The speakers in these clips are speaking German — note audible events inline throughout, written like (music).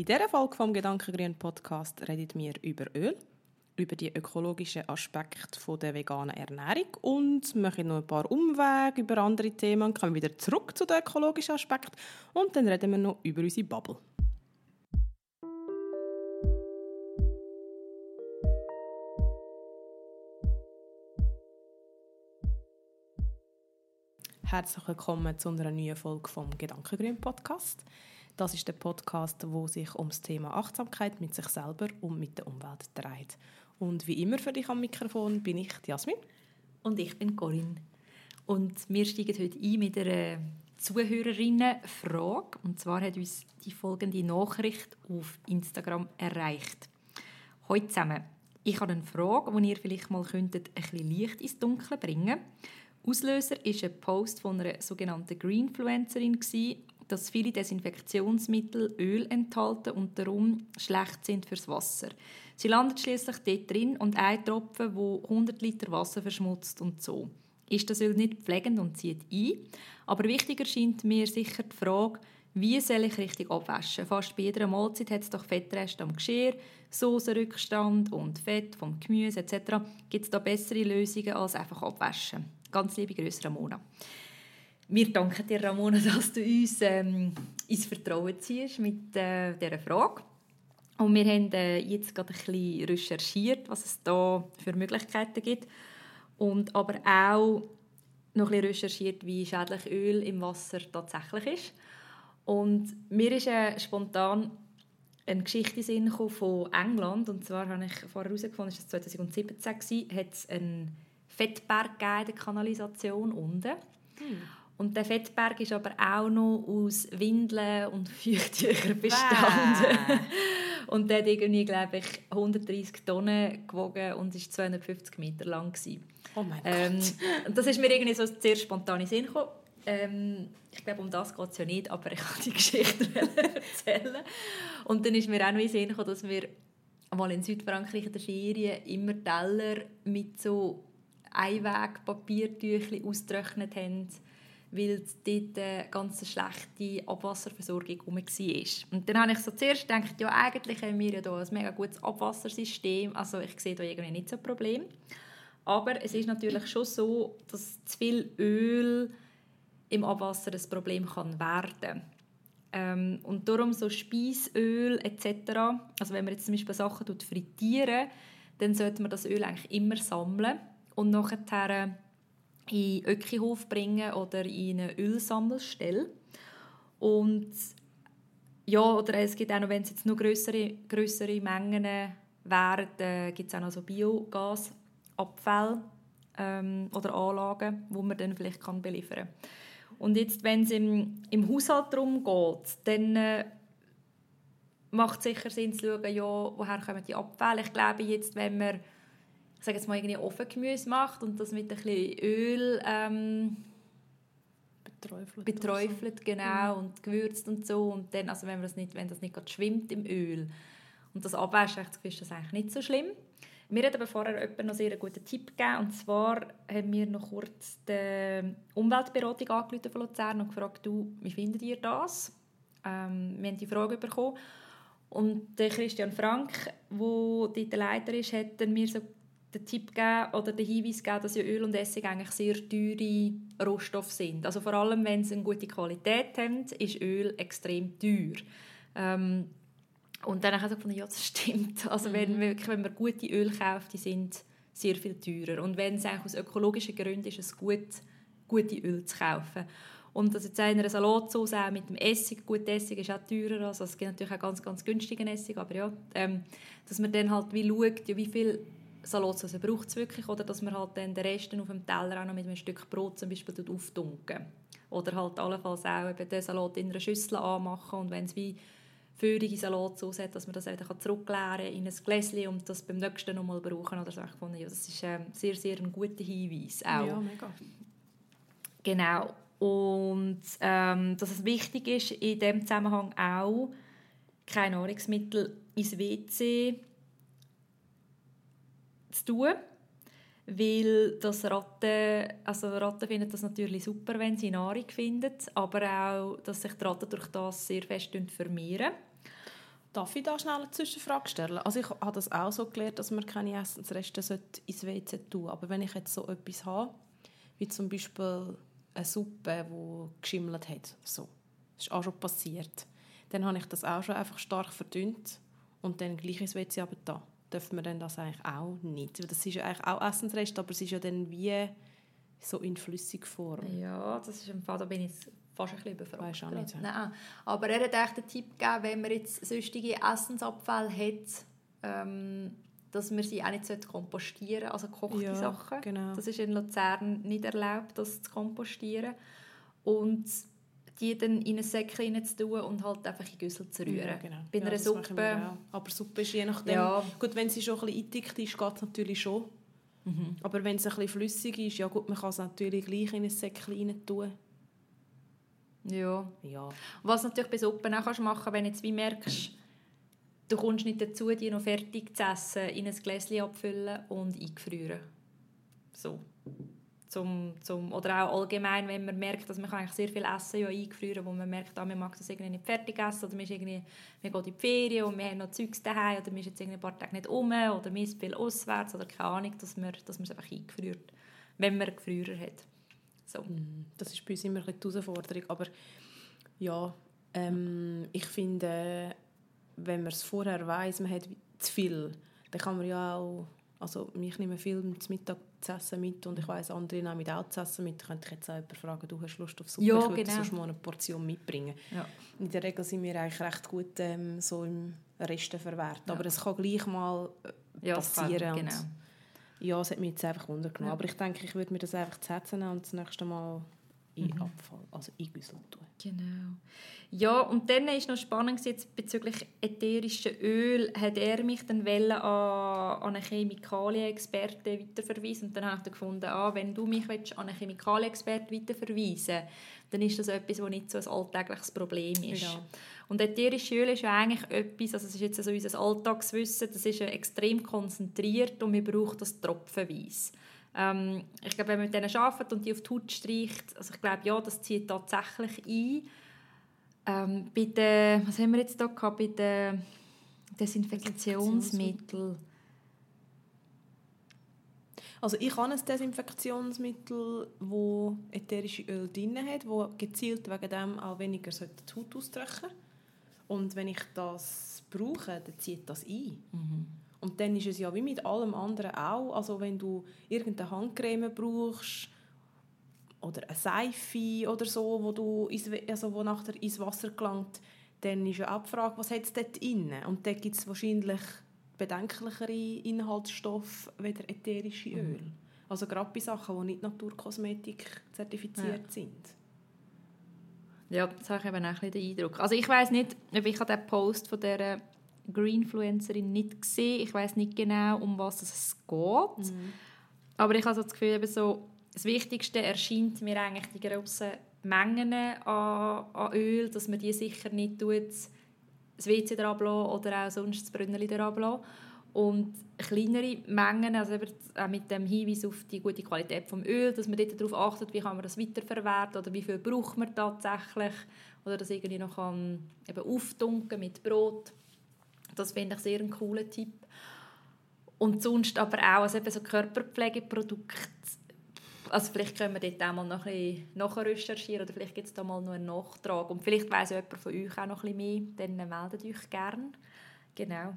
In dieser Folge vom Gedankengrün Podcast reden wir über Öl, über die ökologischen Aspekte der veganen Ernährung und machen noch ein paar Umwege über andere Themen kommen wieder zurück zu den ökologischen Aspekten und dann reden wir noch über unsere Bubble. Herzlich willkommen zu einer neuen Folge vom Gedankengrün Podcast. Das ist der Podcast, wo sich um das Thema Achtsamkeit mit sich selber und mit der Umwelt dreht. Und wie immer für dich am Mikrofon bin ich Jasmin. Und ich bin Corinne. Und wir steigen heute ein mit einer Zuhörerinnenfrage. Und zwar hat uns die folgende Nachricht auf Instagram erreicht. Heute zusammen. Ich habe eine Frage, die ihr vielleicht mal könntet, ein bisschen Licht ins Dunkle bringen Auslöser war ein Post von einer sogenannten Greenfluencerin, dass viele Desinfektionsmittel Öl enthalten und darum schlecht sind fürs Wasser. Sie landet schließlich dort drin und ein Tropfen, wo 100 Liter Wasser verschmutzt und so. Ist das Öl nicht pflegend und zieht ein? Aber wichtiger scheint mir sicher die Frage, wie soll ich richtig abwaschen? Fast bei jeder Mahlzeit hat es doch Fettreste am Geschirr, Soßenrückstand und Fett vom Gemüse etc. Gibt es da bessere Lösungen als einfach abwaschen? Ganz liebe Grüße, Ramona. Wir danken dir, Ramona, dass du uns ähm, ins Vertrauen ziehst mit äh, dieser Frage. Und wir haben äh, jetzt gerade ein bisschen recherchiert, was es da für Möglichkeiten gibt. Und aber auch noch ein bisschen recherchiert, wie schädlich Öl im Wasser tatsächlich ist. Und mir ist äh, spontan eine Geschichte in von England. Und zwar habe ich vorher herausgefunden, das war 2017, hat es einen Fettberg in der Kanalisation unten. Hm. Und der Fettberg ist aber auch noch aus Windeln und (laughs) Feuchttüchern bestanden. und der hat irgendwie, glaube ich, 130 Tonnen gewogen und ist 250 Meter lang. Gewesen. Oh mein ähm, Gott. das ist mir irgendwie so sehr spontan in Sinn gekommen. Ähm, ich glaube, um das geht es ja nicht, aber ich (laughs) kann die Geschichte (laughs) erzählen. Und dann ist mir auch noch in Sinn gekommen, dass wir einmal in Südfrankreich in der Ferien immer Teller mit so Einwegpapiertüchli ausgetrocknet haben, weil dort eine ganz schlechte Abwasserversorgung herum war. Und dann habe ich so zuerst gedacht, ja, eigentlich haben wir ja hier ein mega gutes Abwassersystem, also ich sehe da irgendwie nicht so ein Problem. Aber es ist natürlich schon so, dass zu viel Öl im Abwasser ein Problem kann werden ähm, und darum so Speisöl etc., also wenn man jetzt zum Beispiel Sachen frittieren, dann sollte man das Öl eigentlich immer sammeln und nachher in Ökihof bringen oder in eine Ölsammelstelle. Und ja, oder es gibt auch noch, wenn es jetzt noch größere, größere Mengen wären, äh, gibt es auch noch so Biogasabfälle ähm, oder Anlagen, wo man dann vielleicht kann beliefern kann. Und jetzt, wenn es im, im Haushalt darum geht, dann äh, macht es sicher Sinn zu schauen, ja, woher kommen die Abfälle. Ich glaube jetzt, wenn man ich sage jetzt mal, irgendwie Ofengemüse macht und das mit ein bisschen Öl ähm, beträufelt, beträufelt genau, mhm. und gewürzt und so. Und dann, also wenn, das nicht, wenn das nicht gerade schwimmt im Öl und das abwäscht, ist das eigentlich nicht so schlimm. Mir hat aber vorher jemand noch sehr einen guten Tipp gegeben. Und zwar haben wir noch kurz die Umweltberatung angerufen von Luzern und gefragt, du, wie findet ihr das? Ähm, wir haben die Frage bekommen. Und der Christian Frank, der dort der Leiter ist, hat mir so den Tipp gegeben oder den Hinweis gegeben, dass ja Öl und Essig eigentlich sehr teure Rohstoffe sind. Also vor allem, wenn sie eine gute Qualität haben, ist Öl extrem teuer. Ähm, und dann habe ich gefunden, ja, das stimmt. Also wenn, mhm. wirklich, wenn man gute Öl kauft, die sind sehr viel teurer. Und wenn es eigentlich aus ökologischen Gründen ist, es gut, gute Öl zu kaufen. Und dass jetzt einer eine Salatsauce auch mit dem Essig, gut Essig ist auch teurer, also es gibt natürlich auch ganz, ganz günstigen Essig, aber ja, ähm, dass man dann halt wie schaut, ja, wie viel Salatsauce braucht es wirklich oder dass man halt dann den Rest auf dem Teller auch noch mit einem Stück Brot zum Beispiel auftunken oder halt allenfalls auch eben den Salat in einer Schüssel anmachen und wenn es wie feurige Salatsauce hat, dass man das wieder zurückleeren kann in ein Gläschen und das beim nächsten noch mal brauchen oder so. Ich fand, ja, das ist ähm, sehr, sehr ein guter Hinweis auch. Ja, mega. Genau. Und ähm, dass es wichtig ist, in dem Zusammenhang auch, keine Nahrungsmittel ins WC zu tun, weil das Ratten, also Ratten finden das natürlich super, wenn sie Nahrung finden, aber auch, dass sich die Ratten durch das sehr fest vermehren. Darf ich da schnell eine Zwischenfrage stellen? Also ich habe das auch so gelernt, dass man keine Essensreste ins WC tun sollte. Aber wenn ich jetzt so etwas habe, wie zum Beispiel eine Suppe, die geschimmelt hat, so, das ist auch schon passiert, dann habe ich das auch schon einfach stark verdünnt und dann gleich ins WC aber da. Dürfen wir dann das eigentlich auch nicht? Das ist ja eigentlich auch Essensrest, aber es ist ja dann wie so in flüssiger Form. Ja, das ist im Fall, da bin ich fast ein bisschen überfragt. Weißt auch nicht. Nein. Aber er hat echt den Tipp gegeben, wenn man jetzt sonstige Essensabfälle hat, ähm, dass man sie auch nicht kompostieren sollte, also gekochte Ja, Sachen. genau. Das ist in Luzern nicht erlaubt, das zu kompostieren. Und die dann in ein Säckchen zu tun und halt einfach in Güssel zu rühren. Ja, genau. Bei Ja, einer Suppe... Aber Suppe ist je nachdem... Ja. Gut, wenn sie schon ein bisschen eingedickt ist, geht es natürlich schon. Mhm. Aber wenn es ein bisschen flüssig ist, ja gut, man kann es natürlich gleich in ein Säckchen rein tun. Ja. Ja. Was natürlich bei Suppen auch kannst machen wenn du jetzt wie merkst, du kommst nicht dazu, die noch fertig zu essen, in ein Gläschen abfüllen und eingefrieren. So. Zum, zum, oder auch allgemein, wenn man merkt, dass man eigentlich sehr viel essen ja eingefrieren, wo man merkt, ah, man mag das irgendwie nicht fertig essen oder man, ist irgendwie, man geht in die Ferien und wir haben noch Zeugs daheim oder man ist jetzt ein paar Tage nicht um oder man ist viel auswärts oder keine Ahnung, dass man, dass man es einfach eingefriert, wenn man einen Gefrierer hat. So. Mhm. Das ist bei uns immer ein die Herausforderung. Aber ja, ähm, ich finde, wenn man es vorher weiss, man hat zu viel, dann kann man ja auch, also ich nehme viel zum Mittag zu essen mit und ich weiss, andere nehmen auch zu essen mit. Könnte ich jetzt auch jemanden fragen, du hast Lust auf Suppe, Ja, ich würde genau. sonst mal eine Portion mitbringen. Ja. In der Regel sind wir eigentlich recht gut ähm, so im Resten verwerten. Ja. Aber es kann gleich mal äh, Ja, das kann- passieren. und- genau. ja, es hat mich jetzt einfach untergenommen. Aber ich denke, ich würde mir das einfach zu Herzen nehmen und das nächste Mal in Mhm. Abfall, also in Güssel tun. Genau. Ja, und dann ist noch spannend jetzt bezüglich ätherischen Öl, hat er mich dann wollen an, an einen Chemikalienexperten weiterverweisen und dann habe ich gefunden, ah, wenn du mich willst, an einen Chemikalienexperten weiterverweisen dann ist das etwas, das nicht so ein alltägliches Problem ist. Ja. Und ätherische Öl ist ja eigentlich etwas, also es ist jetzt also unser Alltagswissen, das ist ja extrem konzentriert und wir brauchen das tropfenweise. Ähm, ich glaube, wenn man mit denen arbeitet und die auf die Haut streicht, also ich glaube, ja, das zieht tatsächlich ein. Ähm, bei den, was haben wir jetzt da gehabt? Bei den Desinfektionsmitteln. Also ich habe ein Desinfektionsmittel, das ätherische Öl drin hat, das gezielt wegen dem auch weniger die Haut austrocknen Und wenn ich das brauche, dann zieht das ein. Und dann ist es ja wie mit allem anderen auch. Also wenn du irgendeine Handcreme brauchst oder eine Seife oder so, wo, du ins, also wo nachher ins Wasser gelangt, dann ist ja auch die Frage, was hat es dort drin? Und da gibt es wahrscheinlich bedenklichere Inhaltsstoffe als ätherische Öl. Also gerade bei Sachen, die nicht Naturkosmetik zertifiziert sind. Ja, das habe ich eben auch ein bisschen den Eindruck. Also ich weiß nicht, ob ich habe den Post von der Greenfluencerin nicht gesehen. Ich weiß nicht genau, um was es geht. Aber ich habe so das Gefühl, eben so, das Wichtigste erscheint mir eigentlich die grossen Mengen an, an Öl, dass man die sicher nicht tut, das WC dran oder auch sonst das Brünneli dran. Und kleinere Mengen, also eben auch mit dem Hinweis auf die gute Qualität des Öl, dass man dort darauf achtet, wie kann man das weiterverwerten oder wie viel braucht man tatsächlich oder das irgendwie noch kann eben auftunken mit Brot. Das finde ich sehr einen coolen Tipp. Und sonst aber auch also eben so Körperpflegeprodukte. Also vielleicht können wir dort auch mal noch ein bisschen nachrecherchieren oder vielleicht gibt es da mal noch einen Nachtrag. Und vielleicht weiss jemand von euch auch noch ein bisschen mehr, dann meldet euch gerne. Genau.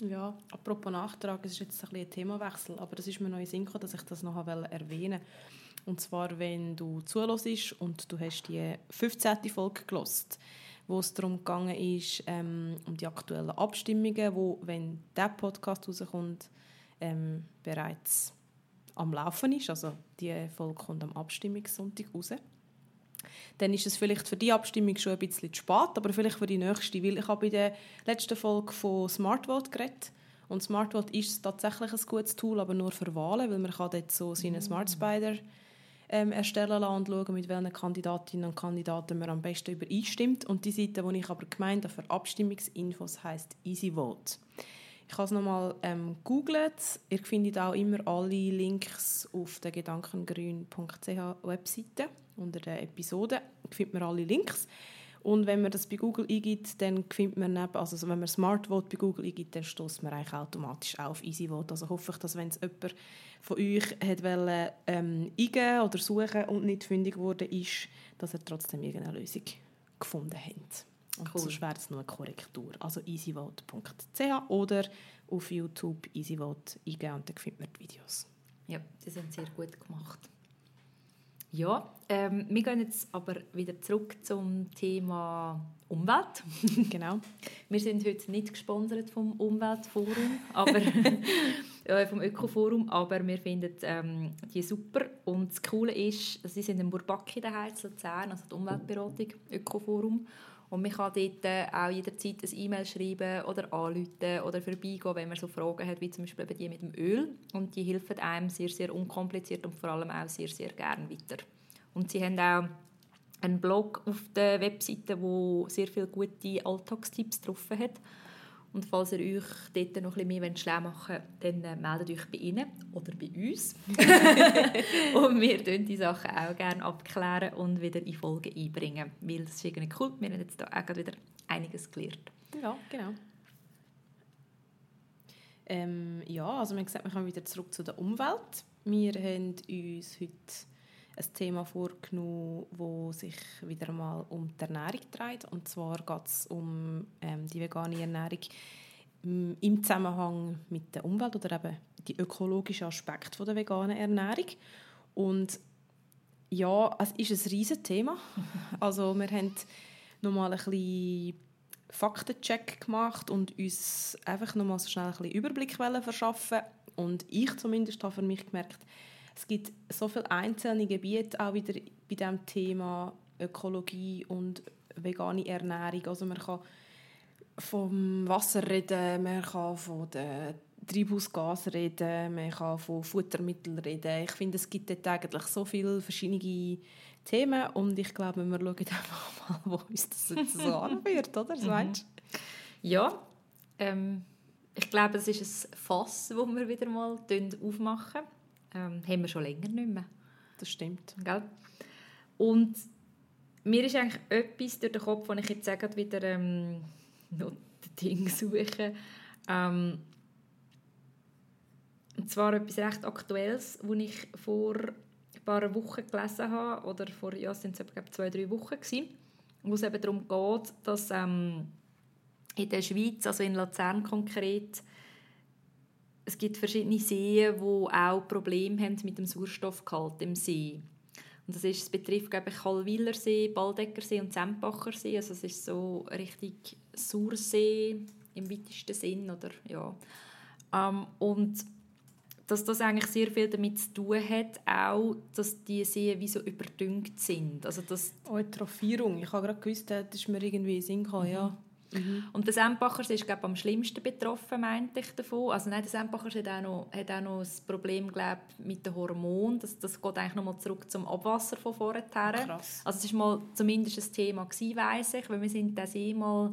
Ja, apropos Nachtrag, es ist jetzt ein, ein Themawechsel, aber das ist mir noch in Sinn dass ich das noch erwähnen. Und zwar, wenn du zuhörst und du hast die 15. Folge gelost, wo es darum gegangen ist, ähm, um die aktuellen Abstimmungen, wo, wenn der Podcast rauskommt, ähm, bereits am Laufen ist. Also die Folge kommt am Abstimmungssonntag raus. Dann ist es vielleicht für die Abstimmung schon ein bisschen zu spät, aber vielleicht für die nächste, weil ich habe bei der letzten Folge von SmartVote geredet. Und SmartVote ist tatsächlich ein gutes Tool, aber nur für Wahlen, weil man kann dort so seinen Smart Spider ähm, erstellen lassen und schauen, mit welchen Kandidatinnen und Kandidaten man am besten übereinstimmt. Und die Seite, die ich aber gemeint habe für Abstimmungsinfos, heisst EasyVote. Ich habe es nochmal ähm, gegoogelt. Ihr findet auch immer alle Links auf der gedankengrün.ch Webseite unter der Episode. Findet man alle Links. Und wenn man das bei Google eingibt, dann findet man neben, also wenn man Smartvote bei Google eingibt, dann stößt man eigentlich automatisch auf EasyVote. Also hoffe ich, dass wenn es jemand von euch hat wollen, ähm, eingeben oder suchen und nicht fündig wurde, ist, dass er trotzdem irgendeine Lösung gefunden hat. Und cool. sonst wäre es nur eine Korrektur. Also easyvote.ch oder auf YouTube easyvote eingeben und dann findet man die Videos. Ja, die sind sehr gut gemacht. Ja, ähm, wir gehen jetzt aber wieder zurück zum Thema Umwelt. (laughs) genau. Wir sind heute nicht gesponsert vom Umweltforum, aber (laughs) äh, vom Ökoforum, aber wir finden ähm, die super. Und das Coole ist, sie sind in Burbaki daheim, in Luzern, also die Umweltberatung Ökoforum. Und man kann dort äh, auch jederzeit ein E-Mail schreiben oder anrufen oder vorbeigehen, wenn man so Fragen hat, wie zum Beispiel die mit dem Öl. Und die helfen einem sehr, sehr unkompliziert und vor allem auch sehr, sehr gerne weiter. Und sie haben auch einen Blog auf der Webseite, wo sehr viele gute Alltagstipps drauf hat. Und falls ihr euch dort noch ein bisschen mehr schlau machen wollt, dann äh, meldet euch bei ihnen oder bei uns. (laughs) (laughs) und wir klären die Sachen auch gerne abklären und wieder in Folgen einbringen. Weil das ist irgendwie cool. Wir haben jetzt da auch wieder einiges gelernt. Ja, genau. Ähm, ja, also man gesagt, wir kommen wieder zurück zu der Umwelt. Wir haben uns heute ein Thema vorgenommen, das sich wieder mal um die Ernährung dreht. Und zwar geht es um ähm, die vegane Ernährung im Zusammenhang mit der Umwelt oder eben die ökologischen Aspekte der veganen Ernährung. Und ja, es ist ein riesiges Thema. (laughs) Also wir haben nochmal ein bisschen Faktencheck gemacht und uns einfach nochmal so schnell ein bisschen Überblick verschaffen. Und ich zumindest habe für mich gemerkt, es gibt so viele einzelne Gebiete auch wieder bei diesem Thema Ökologie und vegane Ernährung. Also man kann vom Wasser reden, man kann von den Treibhausgas reden, man kann von Futtermitteln reden. Ich finde, es gibt dort eigentlich so viele verschiedene Themen und ich glaube, wir schauen (laughs) einfach mal, wo uns das jetzt so (laughs) anführt, oder? Was mhm. meinst Ja, ähm, ich glaube, es ist ein Fass, das wir wieder mal aufmachen ähm, haben wir schon länger nicht mehr. Das stimmt. Gell? Und mir ist eigentlich etwas durch den Kopf, wo ich jetzt sage, wieder ähm, noch Ding suche. Ähm, und zwar etwas recht Aktuelles, das ich vor ein paar Wochen gelesen habe, oder vor ja, sind es glaube zwei, drei Wochen gewesen, wo es eben darum geht, dass ähm, in der Schweiz, also in Luzern konkret, es gibt verschiedene Seen, die auch Probleme haben mit dem Sauerstoffgehalt im See. Und das ist, es betrifft glaube ich, Kalwiler See, Baldeckersee und Sempacher See. Also es ist so richtig Sauersee im weitesten Sinn. Oder, ja. Ähm, und dass das eigentlich sehr viel damit zu tun hat, auch, dass die Seen wie so überdüngt sind. Also das Eutrophierung. Ich habe gerade gewusst, das ist mir irgendwie in Sinn gekommen, ja. Mhm. Und der Sempacher ist glaube am schlimmsten betroffen, meinte ich davon. Also nein, der Sempacher hat auch noch, hat auch noch das Problem glaub, mit den Hormonen. Das, das geht eigentlich nochmal zurück zum Abwasser von vorher. Krass. Also es war mal zumindest ein Thema, gewesen, weiss ich, weil wir sind das eh mal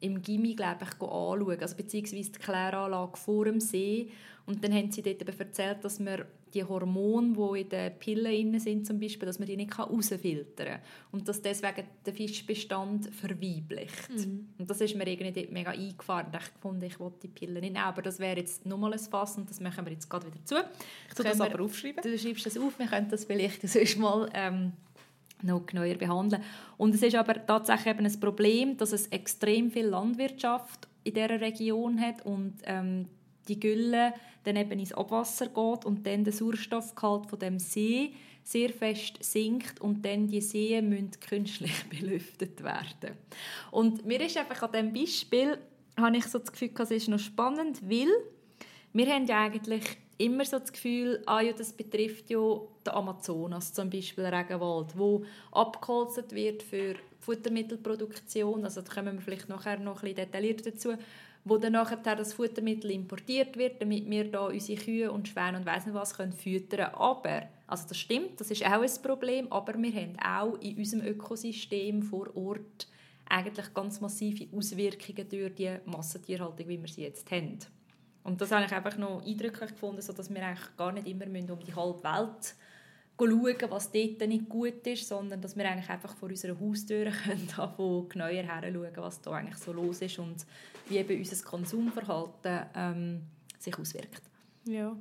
im Gimmi, glaube ich, anschauen, also beziehungsweise die Kläranlage vor dem See. Und dann haben sie dort eben erzählt, dass man die Hormone, die in den Pillen sind, zum Beispiel, dass man die nicht rausfiltern kann. Und dass deswegen der Fischbestand verweiblicht. Mhm. Und das ist mir irgendwie mega eingefahren. Ich fand, ich wollte die Pillen nicht Aber das wäre jetzt nochmal ein Fass und das machen wir jetzt gerade wieder zu. Ich tue das aber aufschreiben. Du schreibst das auf, wir können das vielleicht sonst mal... Ähm, noch genauer behandeln. Und es ist aber tatsächlich eben ein Problem, dass es extrem viel Landwirtschaft in dieser Region hat und ähm, die Gülle dann eben ins Abwasser geht und dann der Sauerstoffgehalt von dem See sehr fest sinkt und dann die Seen müssen künstlich (laughs) belüftet werden. Und mir ist einfach an diesem Beispiel habe ich so das Gefühl, es ist noch spannend, weil wir haben ja eigentlich immer so das Gefühl, ah ja, das betrifft ja den Amazonas, zum Beispiel Regenwald, wo abgeholzt wird für Futtermittelproduktion, also da kommen wir vielleicht nachher noch ein bisschen detaillierter dazu, wo dann nachher das Futtermittel importiert wird, damit wir da unsere Kühe und Schweine und weiss nicht was können füttern. Aber, also das stimmt, das ist auch ein Problem, aber wir haben auch in unserem Ökosystem vor Ort eigentlich ganz massive Auswirkungen durch die Massentierhaltung, wie wir sie jetzt haben. Und das habe ich einfach noch eindrücklich gefunden, sodass wir eigentlich gar nicht immer um die halbe Welt schauen, was dort nicht gut ist, sondern dass wir eigentlich einfach vor unserer Haustür (laughs) können von genauer her schauen, was da eigentlich so los ist und wie eben unser Konsumverhalten ähm, sich auswirkt. Ja,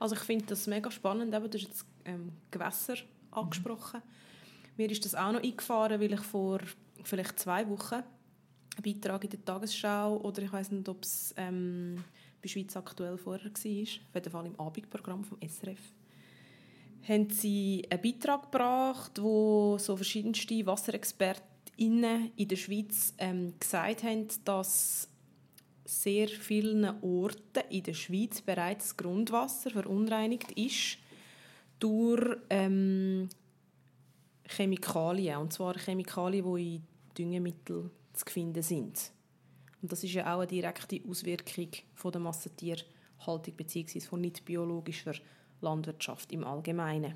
also ich finde das mega spannend. Eben, du hast jetzt ähm, Gewässer angesprochen. Mhm. Mir ist das auch noch eingefahren, weil ich vor vielleicht zwei Wochen einen Beitrag in der Tagesschau oder ich weiß nicht, ob es ähm, bei Schweiz aktuell vorher war, auf jeden Fall im Abendprogramm vom SRF, haben sie einen Beitrag gebracht, wo so verschiedenste Wasserexpertinnen in der Schweiz ähm, gesagt haben, dass sehr vielen Orten in der Schweiz bereits das Grundwasser verunreinigt ist durch ähm, Chemikalien. Und zwar Chemikalien, die in Düngemitteln zu finden sind. Und das ist ja auch eine direkte Auswirkung von der Massentierhaltung bzw. von nicht biologischer Landwirtschaft im Allgemeinen.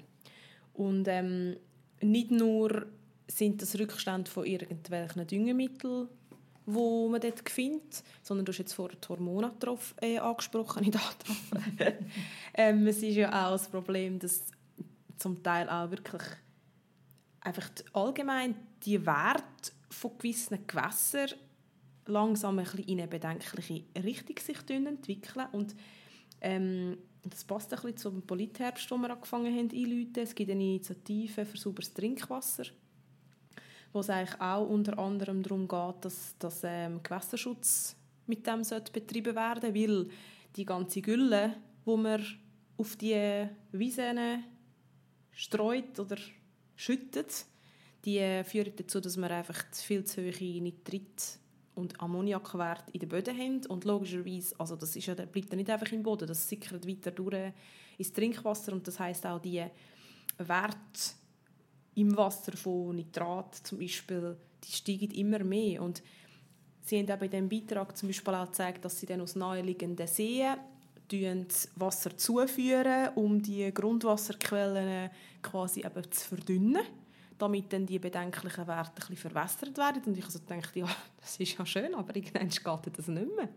Und ähm, nicht nur sind das Rückstände von irgendwelchen Düngemitteln, wo man dort findet, sondern du hast jetzt vorher die Hormone äh, angesprochen, nicht (laughs) ähm, Es ist ja auch das Problem, dass zum Teil auch wirklich einfach allgemein die Werte von gewissen Gewässern langsam ein bisschen in eine bedenkliche Richtung sich entwickeln und ähm, das passt ein bisschen zum Politherbst, wo wir angefangen haben einzuleiten. Es gibt eine Initiative für sauberes Trinkwasser, wo es eigentlich auch unter anderem darum geht, dass, dass ähm, Gewässerschutz mit dem betrieben werden weil die ganze Gülle, wo man auf die Wiesen streut oder schüttet, die führen dazu, dass wir einfach viel zu hohe Nitrit- und Ammoniakwerte in den Böden haben. Und logischerweise, also das ist ja, bleibt ja nicht einfach im Boden, das sickert weiter durch ins Trinkwasser und das heißt auch die Werte im Wasser von Nitrat zum Beispiel, die steigen immer mehr. Und sie haben auch bei diesem Beitrag zum Beispiel auch gezeigt, dass sie dann aus naheliegenden Seen Wasser zuführen, um die Grundwasserquellen quasi eben zu verdünnen damit dann die bedenklichen Werte ein bisschen verwässert werden. Und ich also dachte, ja, das ist ja schön, aber irgendwann geht das nicht mehr.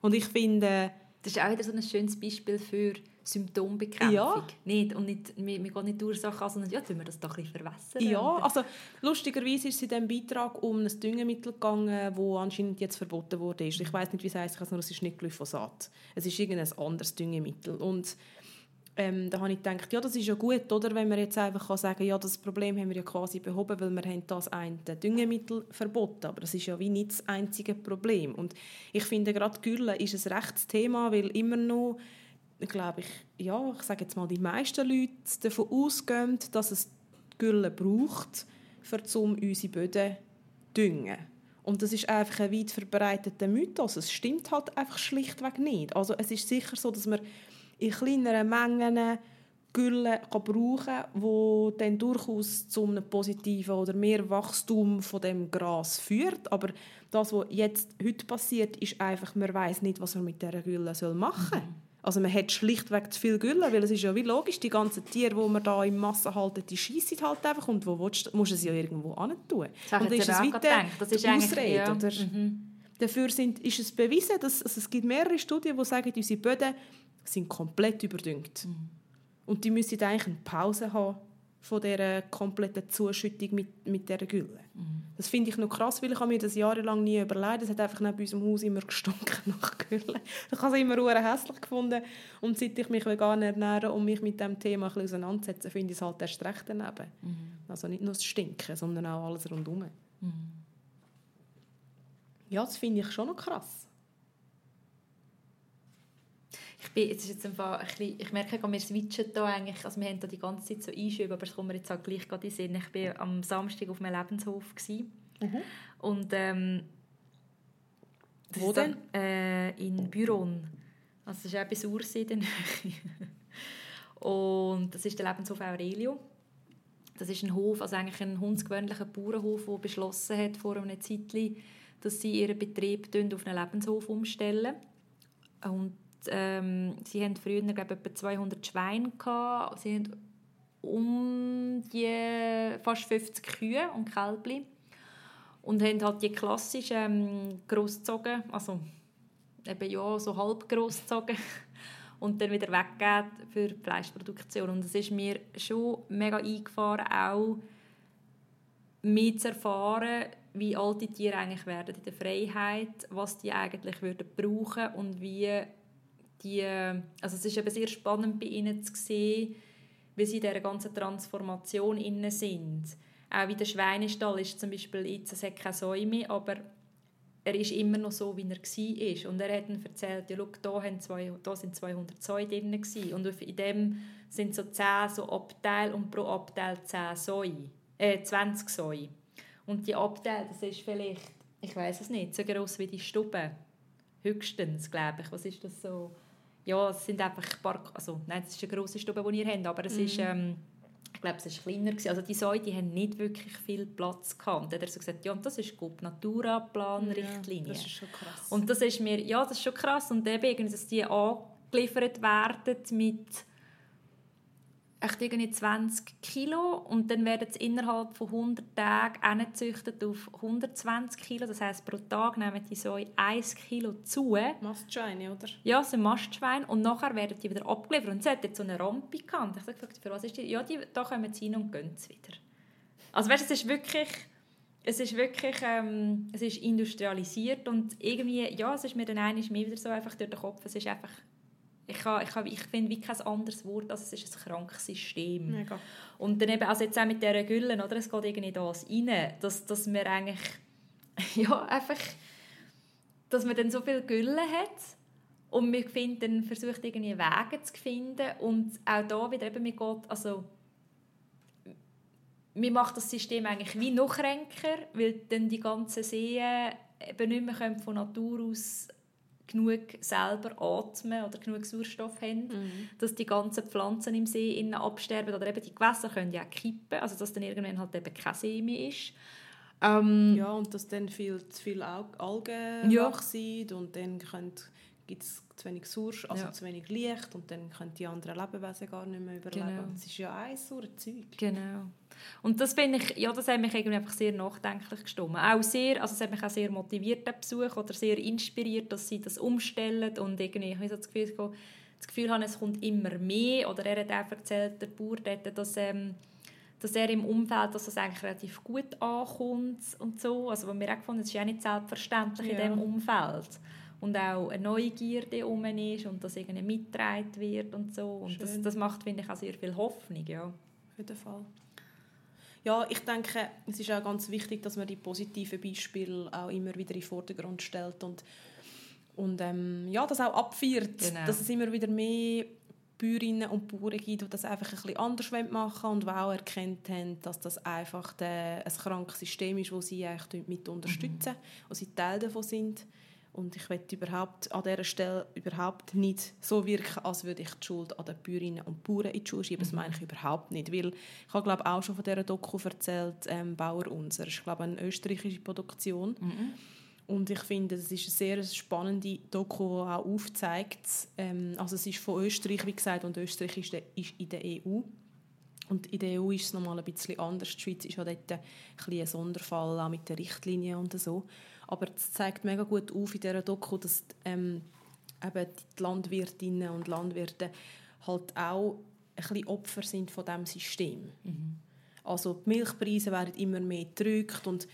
Und ich finde... Das ist auch wieder so ein schönes Beispiel für Symptombekämpfung. Ja. Nicht, und nicht, wir, wir gehen nicht die Ursache an, sondern ja, tun wir das doch ein bisschen verwässern. Ja, also lustigerweise ist es in diesem Beitrag um ein Düngemittel gegangen, das anscheinend jetzt verboten wurde. Ich weiß nicht, wie es heisst, ich nur, es ist nicht Glyphosat. Es ist irgendein anderes Düngemittel. Und ähm, da habe ich gedacht, ja, das ist ja gut, oder? wenn man jetzt einfach kann sagen ja, das Problem haben wir ja quasi behoben, weil wir haben das eine Düngemittel verboten. Aber das ist ja wie nicht das einzige Problem. Und ich finde, gerade Gülle ist ein rechtes Thema, weil immer noch, glaube ich, ja, ich sage jetzt mal, die meisten Leute davon ausgehen, dass es Gülle braucht, um unsere Böden zu düngen. Und das ist einfach ein weit verbreiteter Mythos. Es stimmt halt einfach schlichtweg nicht. Also es ist sicher so, dass man in kleineren Mengen Gülle brauchen die dann durchaus zu einem positiven oder mehr Wachstum von dem Gras führt. Aber das, was jetzt heute passiert, ist einfach, man weiß nicht, was man mit dieser Gülle machen soll. Also man hat schlichtweg zu viel Gülle, weil es ist ja wie logisch, die ganzen Tiere, die man da in Massen halten, die schießen halt einfach und wo willst, musst du sie ja irgendwo hin tun. Das und ist es weiter das ist Ausrede, ja. oder? Mhm. Dafür sind, ist es bewiesen, dass also es gibt mehrere Studien, die sagen, unsere Böden sind komplett überdüngt. Mhm. Und die müssen eigentlich eine Pause haben von dieser kompletten Zuschüttung mit, mit dieser Gülle. Mhm. Das finde ich noch krass, weil ich mir das jahrelang nie überlegt. Es hat einfach neben unserem Haus immer gestunken (laughs) nach Gülle. Ich habe es immer sehr hässlich gefunden. Und seit ich mich vegan ernähre und mich mit diesem Thema ein auseinandersetze, finde ich es halt erst recht daneben. Mhm. Also nicht nur das Stinken, sondern auch alles rundherum. Mhm. Ja, das finde ich schon noch krass ich bin, jetzt ist jetzt einfach ein bisschen, ich merke, wir switchen da eigentlich, also wir haben da die ganze Zeit so Einschübe, aber es kommt mir jetzt auch gleich gerade in Sinn. Ich war am Samstag auf meinem Lebenshof mhm. und ähm, Wo denn? Dann, äh, in Büron. Also das ist auch bei Sursee in (laughs) Und das ist der Lebenshof Aurelio. Das ist ein Hof, also eigentlich ein hundsgewöhnlicher Bauernhof, der beschlossen hat vor einer Zeit, dass sie ihren Betrieb auf einen Lebenshof umstellen. Und ähm, sie haben früher glaube ich, etwa 200 Schweine gehabt. Sie haben um die fast 50 Kühe und Kälbli und haben halt die klassischen ähm, großgezogen, also eben ja so halb großgezogen (laughs) und dann wieder weggeben für die Fleischproduktion. Und es ist mir schon mega eingefahren, auch mehr zu erfahren, wie alte Tiere eigentlich werden in der Freiheit, was die eigentlich würden brauchen und wie die, also es ist eben sehr spannend bei ihnen zu sehen, wie sie in dieser ganzen Transformation inne sind. Auch wie der Schweinestall ist zum Beispiel jetzt, es hat keine Säume, aber er ist immer noch so, wie er war. Und er hat dann erzählt, ja, schau, da, sind 200 Säue drin und in dem sind so 10 so Abteile und pro Abteil 10 Säue, äh, 20 Säue. Und die Abteile, das ist vielleicht, ich weiß es nicht, so groß wie die Stube. Höchstens, glaube ich. Was ist das so? Ja, es sind einfach ein paar, also nein, es ist eine grosse Stube, die ihr habt, aber es mhm. ist, ähm, ich glaube, es war kleiner. Gewesen. Also die Säue, die haben nicht wirklich viel Platz gehabt. Und dann hat er so gesagt, ja, und das ist gut, Naturaplan-Richtlinie. Ja, das ist schon krass. Und das ist mir, ja, das ist schon krass. Und eben, dass die angeliefert werden mit echt irgendwie 20 Kilo und dann werden sie innerhalb von 100 Tagen angezüchtet auf 120 Kilo. Das heißt pro Tag nehmen die so 1 Kilo zu. Mastschweine, oder? Ja, sind Mastschweine und nachher werden die wieder abgeliefert. Und sie hat jetzt so eine Rampe gehabt. Ich habe gefragt, für was ist die? Ja, die, da kommen sie hin und gehen sie wieder. Also weißt, es ist wirklich... Es ist wirklich ähm, es ist industrialisiert und irgendwie, ja, es ist mir dann einiges mehr wieder so einfach durch den Kopf, es ist einfach ich, ich, ich finde wie kein anderes Wort, als es ist ein krankes System. Mega. Und dann eben, also jetzt auch mit dieser Gülle, oder, es geht irgendwie das rein, dass, dass man eigentlich, (laughs) ja, einfach, dass man dann so viel Gülle hat und man findet, dann versucht irgendwie Wege zu finden und auch da wieder eben, man geht, also man macht das System eigentlich wie noch kränker, weil dann die ganzen Seen eben nicht mehr von Natur aus genug selber atmen oder genug Sauerstoff haben, mhm. dass die ganzen Pflanzen im See innen absterben oder eben die Gewässer können ja auch kippen, also dass dann irgendwann halt eben kein See mehr ist. Ähm, ja, und dass dann viel zu viel Algen ja. sind und dann gibt es zu wenig Sauerstoff, also ja. zu wenig Licht und dann können die anderen Lebewesen gar nicht mehr überleben. Genau. Es ist ja ein so ein Zeug. Genau. Und das finde ich, ja, das hat mich irgendwie einfach sehr nachdenklich gestimmt. Auch sehr, also es hat mich auch sehr motiviert, der Besuch, oder sehr inspiriert, dass sie das umstellen und irgendwie, ich habe das Gefühl, das Gefühl habe, es kommt immer mehr, oder er hat auch erzählt, der Bauer dort, dass, ähm, dass er im Umfeld, dass das eigentlich relativ gut ankommt und so, also was mir auch gefunden, es ist ja nicht selbstverständlich ja. in diesem Umfeld und auch eine Neugierde um ist und dass irgendwie mitgetragen wird und so und das, das macht, finde ich, auch sehr viel Hoffnung, ja. Auf jeden Fall. Ja, ich denke, es ist auch ganz wichtig, dass man die positiven Beispiele auch immer wieder in den Vordergrund stellt und, und ähm, ja, das auch abfeiert, genau. dass es immer wieder mehr Bäuerinnen und Bauern gibt, die das einfach ein bisschen anders machen wollen und die auch erkannt haben, dass das einfach ein krankes System ist, das sie eigentlich mit unterstützen, mhm. und sie Teil davon sind. Und ich will überhaupt an dieser Stelle überhaupt nicht so wirken, als würde ich die Schuld an den Bäuerinnen und Bauern in die Schule schieben. Das mhm. meine ich überhaupt nicht. Weil ich habe glaube auch schon von dieser Doku erzählt, ähm, «Bauer unser». Das ist glaube eine österreichische Produktion. Mhm. Und ich finde, das ist eine sehr spannende Doku, die auch aufzeigt, ähm, also es ist von Österreich, wie gesagt, und Österreich ist, ist in der EU. Und in der EU ist es nochmal ein bisschen anders. Die Schweiz ist ja dort ein, ein Sonderfall, auch mit den Richtlinien und so. Aber es zeigt mega gut auf in dieser Doku, dass ähm, eben die Landwirtinnen und Landwirte halt auch ein bisschen Opfer sind von diesem System. Mhm. Also die Milchpreise werden immer mehr gedrückt und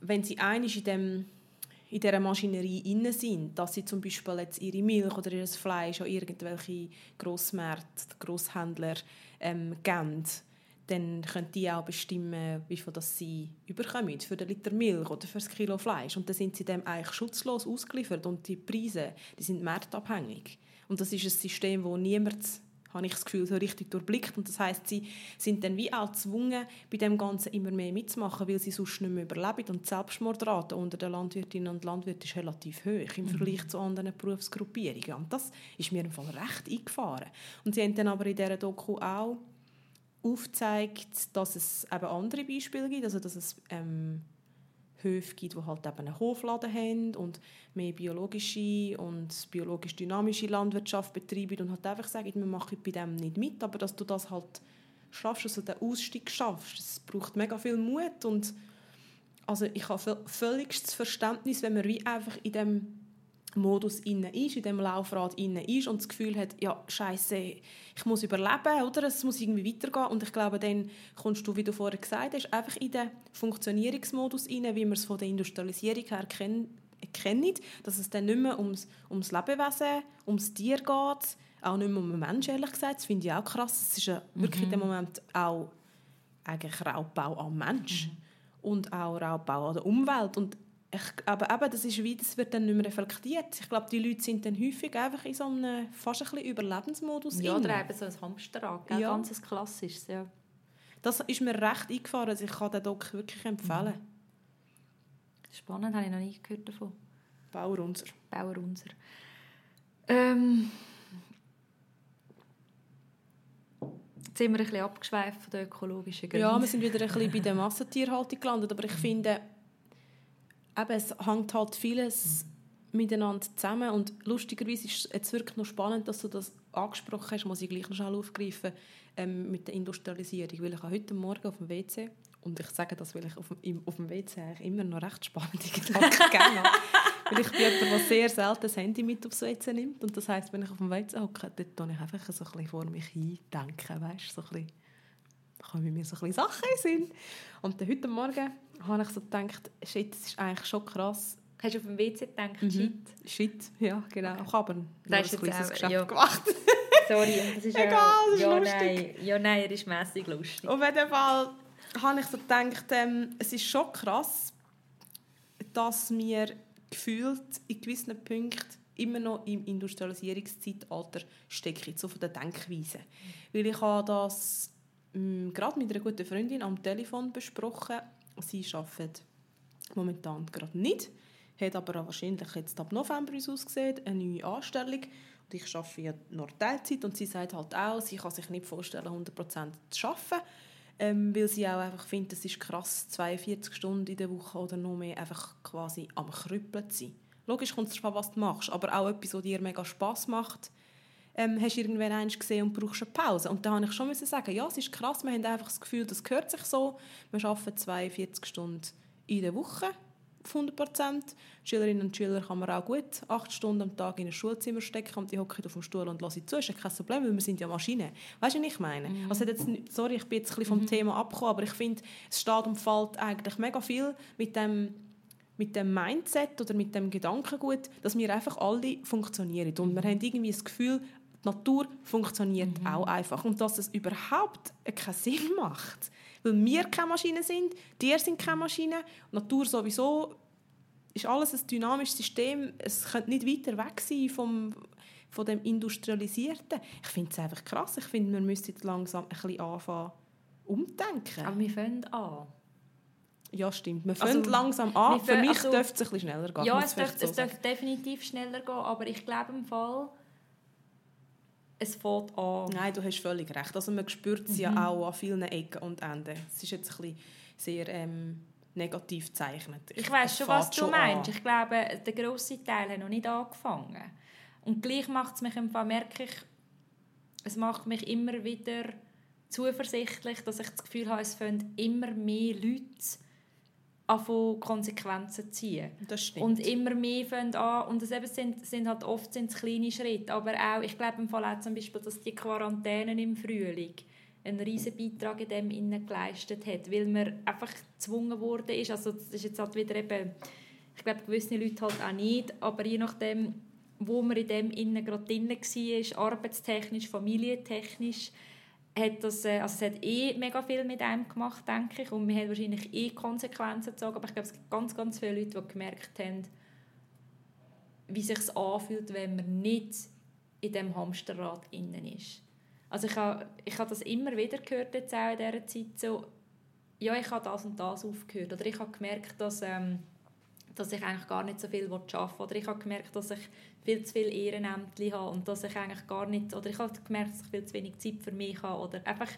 wenn sie einig in dem in dieser Maschinerie inne sind, dass sie zum Beispiel jetzt ihre Milch oder ihr Fleisch an irgendwelche Grossmärkte, Grosshändler ähm, geben, dann können die auch bestimmen, wie viel das sie überkommen für den Liter Milch oder für das Kilo Fleisch. Und dann sind sie dem eigentlich schutzlos ausgeliefert und die Preise, die sind marktabhängig. Und das ist ein System, wo niemand habe ich das Gefühl, so richtig durchblickt. Und das heißt, sie sind dann wie auch gezwungen, bei dem Ganzen immer mehr mitzumachen, weil sie sonst nicht mehr überleben. Und die Selbstmordrate unter den Landwirtinnen und Landwirten ist relativ hoch im mhm. Vergleich zu anderen Berufsgruppierungen. Und das ist mir im Fall recht eingefahren. Und sie haben dann aber in dieser Doku auch aufzeigt, dass es eben andere Beispiele gibt, also dass es ähm, Höfe gibt, die halt eben einen Hofladen haben und mehr biologische und biologisch dynamische Landwirtschaft betreiben und halt einfach sagen, wir machen bei dem nicht mit, aber dass du das halt schaffst, also den Ausstieg schaffst, es braucht mega viel Mut und also ich habe völligstes Verständnis, wenn man wie einfach in dem Modus inne ist, in dem Laufrad inne ist und das Gefühl hat, ja, scheiße, ich muss überleben, oder? Es muss irgendwie weitergehen. Und ich glaube, dann kommst du, wie du vorher gesagt hast, einfach in den Funktionierungsmodus inne, wie wir es von der Industrialisierung her kennen, kennen dass es dann nicht mehr ums, ums Lebewesen, ums Tier geht, auch nicht mehr um den Menschen, ehrlich gesagt. Das finde ich auch krass. Es ist ja wirklich mhm. in dem Moment auch eigentlich Raubbau am Mensch mhm. und auch Raubbau an der Umwelt. Und ich, aber eben, das ist wie, das wird dann nicht mehr reflektiert. Ich glaube, die Leute sind dann häufig einfach in so einem fast ein bisschen Überlebensmodus. Ja, oder eben so ein Hamsterrad, ja. ganz ein klassisches, ja. Das ist mir recht eingefahren, also ich kann den Doc wirklich empfehlen. Mhm. Spannend, habe ich noch nie gehört davon. Bauer unser. Bauer unser. Ähm, Jetzt sind wir ein bisschen abgeschweift von der ökologischen Gründen. Ja, wir sind wieder ein bisschen bei der Massentierhaltung gelandet, aber ich finde, eben, es hängt halt vieles miteinander zusammen und lustigerweise ist es wirklich noch spannend, dass du das angesprochen hast, muss ich gleich noch schnell aufgreifen, ähm, mit der Industrialisierung, weil ich heute Morgen auf dem WC und ich sage das, weil ich auf dem, auf dem WC immer noch recht spannende (laughs) Gedanken gerne Weil ich bin jemand, der sehr selten das Handy mit aufs WC nimmt. Und das heisst, wenn ich auf dem WC hocke, dort tue ich einfach so ein bisschen vor mich hindenken. Weißt, so ein bisschen, kommen mir so ein bisschen Sachen in Sinn. Und dann heute Morgen habe ich so gedacht, shit, das ist eigentlich schon krass. Hast du auf dem WC gedacht, mhm. shit? Shit, ja, genau. Okay. Ich habe aber das ein kleines Geschäft ja. gemacht. (laughs) Sorry, das ist (laughs) Egal, das ist ja, lustig. Nein, ja, nein, er ist mässig lustig. Auf jeden Fall habe ich so gedacht, ähm, es ist schon krass, dass wir gefühlt in gewissen Punkten immer noch im Industrialisierungszeitalter stecken, so von der Denkweise. Weil ich habe das gerade mit einer guten Freundin am Telefon besprochen. Sie arbeitet momentan gerade nicht, hat aber wahrscheinlich jetzt ab November ausgesehen, eine neue Anstellung. Und ich arbeite ja nur Teilzeit und sie sagt halt auch, sie kann sich nicht vorstellen, 100% zu arbeiten ähm, weil sie auch einfach findet, es ist krass, 42 Stunden in der Woche oder noch mehr einfach quasi am Krüppeln zu sein. Logisch kommt es darauf was du machst, aber auch etwas, was dir mega Spass macht, ähm, hast du irgendwann eins gesehen und brauchst eine Pause. Und da habe ich schon sagen, ja, es ist krass, wir haben einfach das Gefühl, das gehört sich so. Wir arbeiten 42 Stunden in der Woche auf 100 Prozent. Schülerinnen und Schüler kann man auch gut acht Stunden am Tag in ein Schulzimmer stecken und die hocken auf dem Stuhl und hören zu. Das ist kein Problem, weil wir sind ja Maschinen. Weißt du, was ich meine? Mhm. Also jetzt, sorry, ich bin jetzt ein bisschen vom mhm. Thema abgekommen, aber ich finde, es steht und fällt eigentlich mega viel mit dem mit dem Mindset oder mit dem Gedankengut, dass wir einfach alle funktionieren. Und wir haben irgendwie das Gefühl, die Natur funktioniert mhm. auch einfach. Und dass es überhaupt keinen Sinn macht. Weil wir keine Maschinen sind, die sind keine Maschinen, die Natur sowieso ist alles ein dynamisches System. Es könnte nicht weiter weg sein vom, von dem Industrialisierten. Ich finde es einfach krass. Ich finde, wir müssen jetzt langsam ein bisschen anfangen umdenken. Aber wir fangen an. Ja, stimmt. Wir fangen also, langsam an. Für mich also, dürfte es ein bisschen schneller gehen. Ja, es dürfte, so es dürfte definitiv schneller gehen, aber ich glaube im Fall, es fängt an. Nein, du hast völlig recht. Also man spürt es mhm. ja auch an vielen Ecken und Enden. Es ist jetzt ein bisschen sehr ähm, negativ gezeichnet. Ich, ich weiß schon, was du meinst. An. Ich glaube, der grosse Teil hat noch nicht angefangen. Und gleich macht es mich im Fall, merke ich, es macht mich immer wieder zuversichtlich, dass ich das Gefühl habe, es fangen immer mehr Leute anfangen, Konsequenzen zu ziehen. Das stimmt. Und immer mehr fangen an, und eben sind, sind halt oft sind kleine Schritte, aber auch, ich glaube im Fall auch zum Beispiel, dass die Quarantäne im Frühling einen riesen Beitrag in dem innen geleistet hat, weil man einfach gezwungen wurde ist, also das ist jetzt halt wieder eben, ich glaube gewisse Leute halt auch nicht, aber je nachdem, wo man in dem innen gerade drin war, arbeitstechnisch, familientechnisch, hat das, äh, also es hat eh mega viel mit einem gemacht, denke ich, und wir haben wahrscheinlich eh Konsequenzen gezogen, aber ich glaube, es gibt ganz, ganz viele Leute, die gemerkt haben, wie es sich anfühlt, wenn man nicht in dem Hamsterrad innen ist. Also ich habe, ich habe das immer wieder gehört jetzt auch in dieser Zeit, so, ja, ich habe das und das aufgehört, oder ich habe gemerkt, dass, ähm, dass ich eigentlich gar nicht so viel arbeiten will, oder ich habe gemerkt, dass ich viel zu viel Ehrenämtli habe und dass ich eigentlich gar nicht, oder ich habe gemerkt, dass ich viel zu wenig Zeit für mich habe oder einfach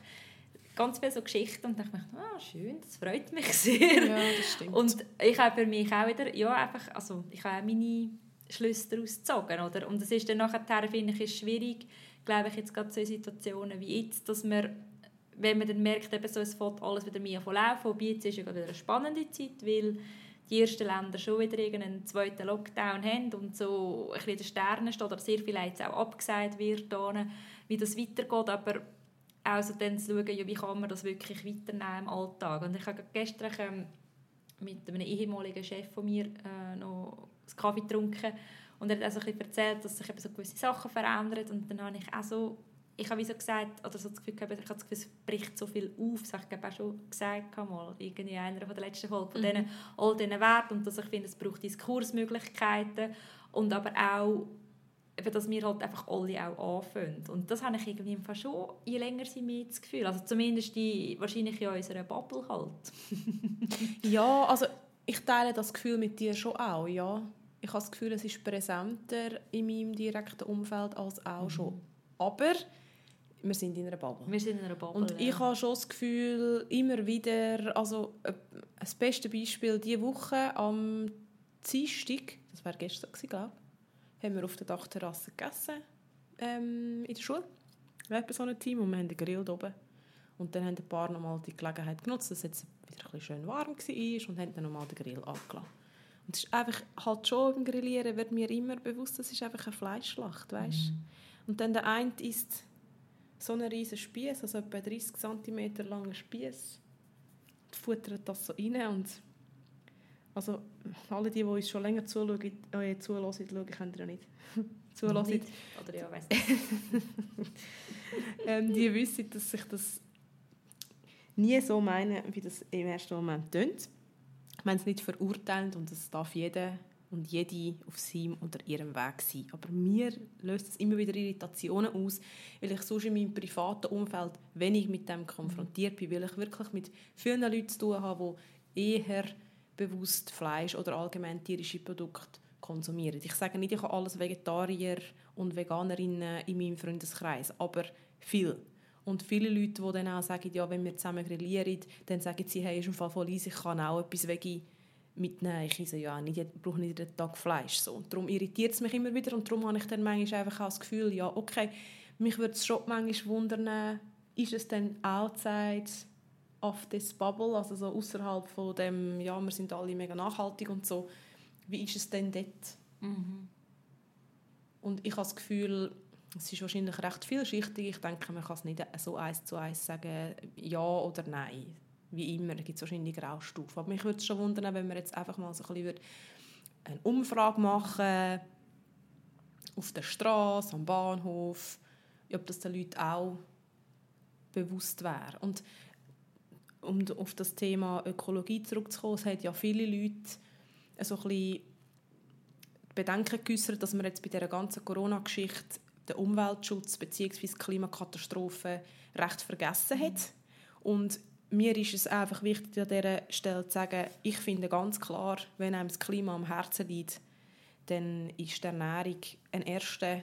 ganz viele so Geschichten und dachte mir, ah, schön, das freut mich (laughs) sehr. Ja, das stimmt. Und ich habe für mich auch wieder, ja, einfach, also ich habe auch meine Schlüsse daraus gezogen, oder? Und es ist dann nachher, finde ich, ist schwierig, glaube ich, jetzt gerade so Situationen wie jetzt, dass man, wenn man dann merkt, eben so, es fällt alles wieder mehr von laufen, wobei jetzt ist ja wieder eine spannende Zeit, weil die ersten Länder schon wieder einen zweiten Lockdown haben und so ein bisschen der Sterne steht, oder sehr viel jetzt auch abgesagt wird, wie das weitergeht, aber auch so dann zu schauen, wie kann man das wirklich weiternehmen im Alltag. Und ich habe gestern ähm, mit einem ehemaligen Chef von mir äh, noch einen Kaffee getrunken und er hat also ein erzählt, dass sich eben so gewisse Sachen verändern und dann habe ich auch so ich habe wie so gesagt, oder so das Gefühl gehabt, ich habe das Gefühl, es bricht so viel auf, das habe ich auch schon gesagt mal, irgendwie in einer der letzten Folgen, von mhm. denen, all diesen Werten und dass ich finde, es braucht Diskursmöglichkeiten und aber auch dass wir halt einfach alle auch anfangen. Und das habe ich irgendwie im schon, je länger sie mehr das Gefühl. Also zumindest die, wahrscheinlich in unserer Bubble halt. (laughs) ja, also ich teile das Gefühl mit dir schon auch, ja. Ich habe das Gefühl, es ist präsenter in meinem direkten Umfeld als auch mhm. schon. Aber wir sind in einer Bubble. Wir sind in einer Bubble, Und ja. ich habe schon das Gefühl, immer wieder, also äh, das beste Beispiel, diese Woche am Dienstag, das war gestern, glaube ich, haben wir auf der Dachterrasse gegessen ähm, in der Schule. Wir hatten so ein Team und wir haben den Grill oben. Und dann haben ein paar nochmal die Gelegenheit genutzt, dass es jetzt wieder ein bisschen schön warm war und haben dann nochmal den Grill angelassen. Und es ist einfach, halt schon beim Grillieren wird mir immer bewusst, das ist einfach eine Fleischschlacht, weißt? Mhm. Und dann der eine isst so einen riesen Spieß, also etwa 30 cm langer Spieß, und futtert das so rein und also alle die, die uns schon länger zuschauen, äh, zuhören, schauen, können ja nicht. (laughs) zuhören. Nicht. Oder ja, weiss nicht. (laughs) ähm, die wissen, dass ich das nie so meine, wie das im ersten Moment tönt. Ich meine es nicht verurteilend und es darf jeder und jede auf seinem oder ihrem Weg sein. Aber mir löst es immer wieder Irritationen aus, weil ich sonst in meinem privaten Umfeld wenig mit dem konfrontiert bin, weil ich wirklich mit vielen Leuten zu tun habe, die eher bewusst Fleisch oder allgemein tierische Produkte konsumieren. Ich sage nicht, ich habe alles Vegetarier und Veganerinnen in meinem Freundeskreis, aber viel. Und viele Leute, die dann auch sagen, ja, wenn wir zusammen grillieren, dann sagen sie, hey, ist im Fall voll easy, ich kann auch etwas Veggie mitnehmen. Ich esse ja nicht, ich brauche nicht jeden Tag Fleisch. So. Und darum irritiert es mich immer wieder und darum habe ich dann manchmal einfach auch das Gefühl, ja, okay, mich würde es schon manchmal wundern, ist es dann outside of this bubble, also so außerhalb von dem, ja, wir sind alle mega nachhaltig und so, wie ist es denn dort? Mhm. Und ich habe das Gefühl, es ist wahrscheinlich recht vielschichtig. Ich denke, man kann es nicht so eins zu eins sagen, ja oder nein wie immer, gibt es wahrscheinlich Graustufen. Aber mich würde es schon wundern, wenn wir jetzt einfach mal so ein bisschen eine Umfrage machen auf der Straße, am Bahnhof, ob das den Leuten auch bewusst wäre. Und um auf das Thema Ökologie zurückzukommen, es hat ja viele Leute so ein bisschen Bedenken geäußert, dass man jetzt bei dieser ganzen Corona-Geschichte den Umweltschutz bzw. die Klimakatastrophe recht vergessen hat. Und mir ist es einfach wichtig, an dieser Stelle zu sagen, ich finde ganz klar, wenn einem das Klima am Herzen liegt, dann ist die Ernährung ein erster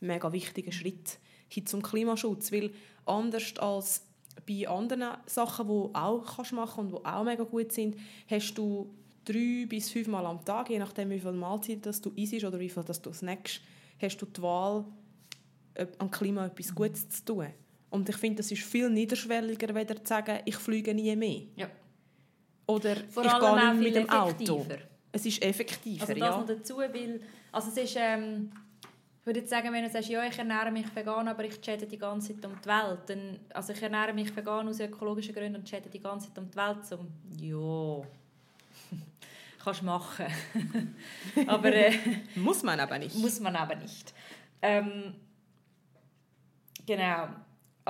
mega wichtiger Schritt hin zum Klimaschutz, weil anders als bei anderen Sachen, die du auch kannst machen und die auch mega gut sind, hast du drei bis fünf Mal am Tag, je nachdem wie viel Mahlzeit das du isst oder wie viel du snackst, hast du die Wahl, am Klima etwas Gutes zu tun. Und ich finde, das ist viel niederschwelliger, weder zu sagen, ich fliege nie mehr. Ja. Oder Vor ich gehe nicht mit dem Auto. Es ist effektiver, also das ja. noch dazu, weil, also es ist, ähm, ich würde jetzt sagen, wenn du sagst, ja, ich ernähre mich vegan, aber ich chatte die ganze Zeit um die Welt, dann, also ich ernähre mich vegan aus ökologischen Gründen und chatte die ganze Zeit um die Welt, so, ja, (laughs) kannst machen. (laughs) aber äh, muss man aber nicht. Muss man aber nicht. Ähm, genau.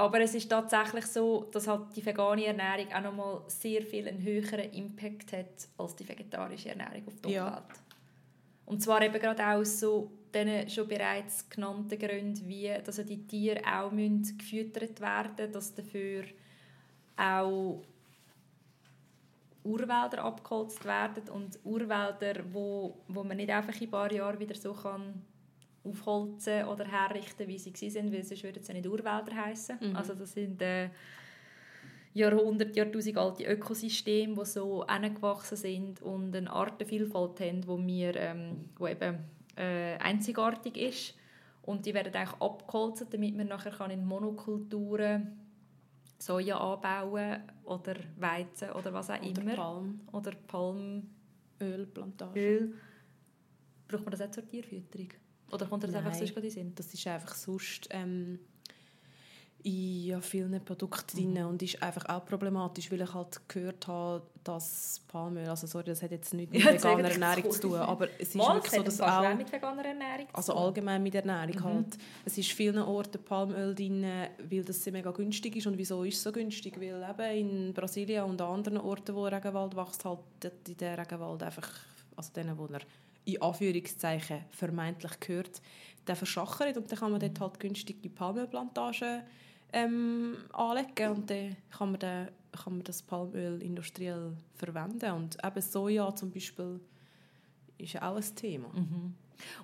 Aber es ist tatsächlich so, dass halt die vegane Ernährung auch nochmal sehr viel einen höheren Impact hat als die vegetarische Ernährung auf die Umwelt. Ja. Und zwar eben gerade aus so den schon bereits genannten Gründen, wie dass die Tiere auch müssen gefüttert werden dass dafür auch Urwälder abgeholzt werden und Urwälder, wo, wo man nicht einfach in ein paar Jahren wieder so kann aufholzen oder herrichten, wie sie waren, weil sonst würden sie nicht Urwälder heißen. Mhm. Also das sind äh, Jahrhunderte, Jahrtausend alte Ökosysteme, die so angewachsen sind und eine Artenvielfalt haben, wo wir, ähm, wo eben äh, einzigartig ist. Und die werden eigentlich abgeholzt, damit man nachher kann in Monokulturen Soja anbauen oder Weizen oder was auch immer. Palm. Oder Palm Ölplantage. Öl. Braucht man das auch zur Tierfütterung? Oder kommt das einfach Nein. sonst gerade in Sinn? Das ist einfach sonst ähm, in ja, vielen Produkten drin und ist einfach auch problematisch, weil ich halt gehört habe, dass Palmöl, also sorry, das hat jetzt nichts mit Ja, veganer Ernährung zu tun, aber es ist Mal, wirklich so, dass auch... mit veganer Ernährung Also allgemein mit Ernährung Mhm. halt. Es ist vielen Orten Palmöl drin, weil das sehr mega günstig ist. Und wieso ist es so günstig? Weil eben in Brasilien und an anderen Orten, wo Regenwald wächst, halt in der Regenwald einfach, also denen, wo er in Anführungszeichen vermeintlich gehört, der verschachert und dann kann man dort halt günstige Palmölplantagen ähm, anlegen und dann kann man, dann, kann man das Palmöl industriell verwenden. Und eben Soja zum Beispiel ist ja auch ein Thema.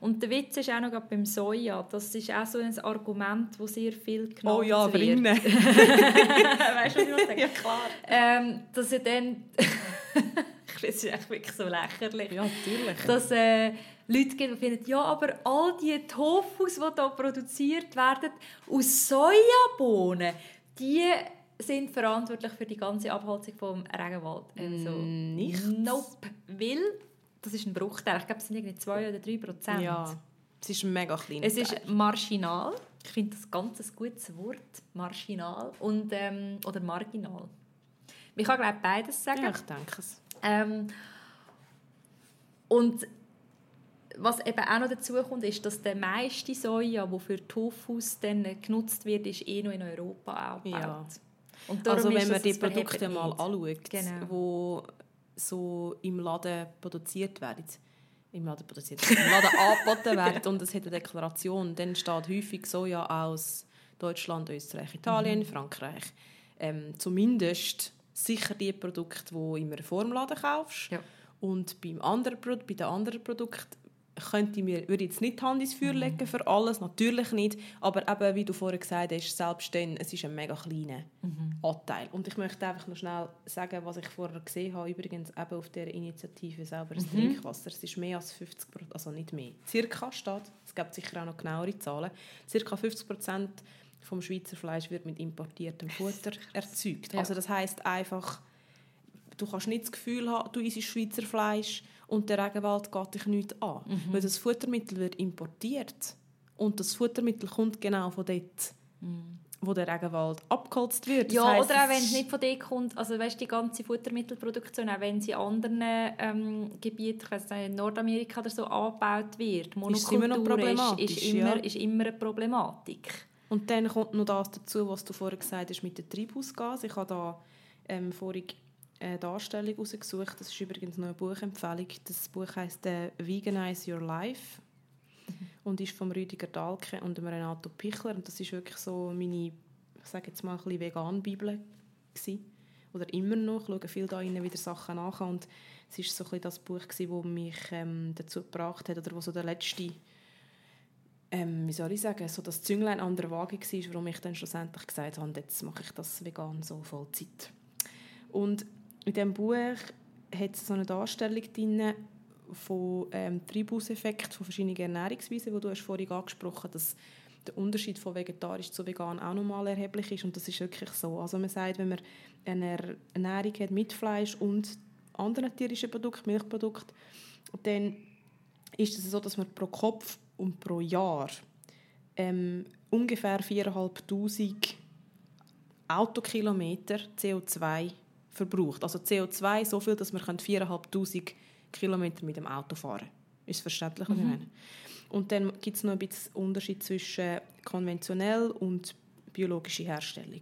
Und der Witz ist auch noch beim Soja, das ist auch so ein Argument, das sehr viel genannt Oh ja, wird. innen. (laughs) weißt du, was ich sagen? (laughs) ja, klar. ähm, dass er dann... (laughs) (laughs) es ist echt wirklich so lächerlich. Ja, natürlich. Dass äh, Leute gibt, die finden, ja, aber all die Tofus, die hier produziert werden, aus Sojabohnen, die sind verantwortlich für die ganze Abholzung vom Regenwald. Also, Nicht. Nope. Weil, das ist ein Bruchteil. Ich glaube, es sind irgendwie 2 oder 3 Prozent. ja, es ist ein mega klein. Es ist marginal. Ich finde das ganz ein gutes Wort. Marginal. Und, ähm, oder marginal. Ich kann, glaube beides sagen. ja, ich denke es. Ähm, und was eben auch noch dazu kommt, ist, dass der meiste Soja, der für Tofus dann genutzt wird, ist eh noch in Europa angebaut. Ja. Und Also wenn man die Produkte mal anschaut, Genau. wo so im Laden produziert werden, im Laden produziert, im Laden angeboten (laughs) werden und es hat eine Deklaration, dann steht häufig Soja aus Deutschland, Österreich, Italien, Mhm. Frankreich. Ähm, zumindest sicher die Produkte, die du im Reformladen kaufst. Ja. Und beim anderen, Pro- bei den anderen Produkten könnte mir, würde ich jetzt nicht die Hand ins Feuer Mhm. legen für alles, natürlich nicht. Aber eben, wie du vorher gesagt hast, selbst dann, es ist ein mega kleiner Mhm. Anteil. Und ich möchte einfach noch schnell sagen, was ich vorher gesehen habe, übrigens eben auf der Initiative sauberes Mhm. Trinkwasser. Es ist mehr als 50 Prozent, also nicht mehr, circa steht, es gibt sicher auch noch genauere Zahlen, circa 50 Prozent vom Schweizer Fleisch wird mit importiertem Futter (laughs) erzeugt. Ja. Also das heißt einfach, du kannst nicht das Gefühl haben, du isst Schweizer Fleisch und der Regenwald geht dich nicht an. Mhm. Weil das Futtermittel wird importiert und das Futtermittel kommt genau von dort, wo der Regenwald abgeholzt wird. Das Ja, heisst, oder auch wenn ist- es nicht von dort kommt, also weißt, die ganze Futtermittelproduktion, auch wenn sie in anderen ähm, Gebieten, ich weiss nicht, in Nordamerika oder so, angebaut wird, Ist es immer Monokultur ist, ist, immer, ja. ist immer eine Problematik. Und dann kommt noch das dazu, was du vorher gesagt hast mit den Treibhausgasen. Ich habe da ähm, vorhin eine Darstellung rausgesucht. Das ist übrigens noch eine Buchempfehlung. Das Buch heißt äh, «Veganize Your Life» und ist von Rüdiger Dahlke und dem Renato Pichler. Und das ist wirklich so meine, ich sage jetzt mal, ein bisschen vegan-Bibel. Oder immer noch. Ich schaue viel da rein wieder Sachen nach. Und es ist so ein bisschen das Buch, das mich ähm, dazu gebracht hat, oder wo so der letzte ähm, wie soll ich sagen, so das Zünglein an der Waage war, warum ich dann schlussendlich gesagt habe, jetzt mache ich das vegan so Vollzeit. Und in diesem Buch hat es so eine Darstellung drin von ähm, Treibhauseffekt von verschiedenen Ernährungsweisen, wo du hast vorhin angesprochen dass der Unterschied von vegetarisch zu vegan auch nochmal erheblich ist und das ist wirklich so. Also man sagt, wenn man eine Ernährung hat mit Fleisch und anderen tierischen Produkten, Milchprodukten, dann ist es so, dass man pro Kopf und pro Jahr ähm, ungefähr 4'500 Autokilometer CO2 verbraucht. Also CO2 so viel, dass man 4'500 Kilometer mit dem Auto fahren kann. Ist verständlich, was ich meine? Und dann gibt es noch ein bisschen Unterschied zwischen konventionell und biologischer Herstellung.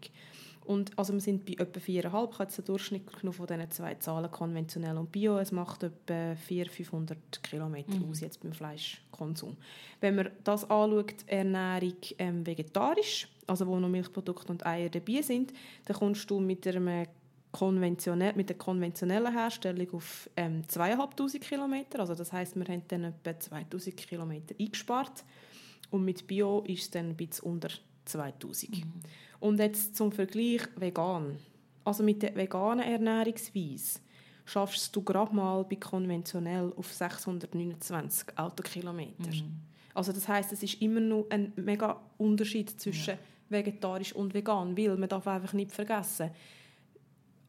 Und also wir sind bei etwa 4,5. Ich habe jetzt den Durchschnitt genommen von diesen zwei Zahlen, konventionell und bio. Es macht etwa 400-500 Kilometer aus jetzt beim Fleischkonsum. Wenn man das anschaut, Ernährung ähm, vegetarisch, also wo noch Milchprodukte und Eier dabei sind, dann kommst du mit einer konventionell, mit der konventionellen Herstellung auf ähm, 2'500 Kilometer. Also das heißt, wir haben dann etwa 2000 Kilometer eingespart. Und mit Bio ist es dann ein bisschen unter 2000. Und jetzt zum Vergleich vegan. Also mit der veganen Ernährungsweise schaffst du gerade mal bei konventionell auf 629 Autokilometer. Also das heißt, es ist immer noch ein mega Unterschied zwischen vegetarisch und vegan, weil man darf einfach nicht vergessen,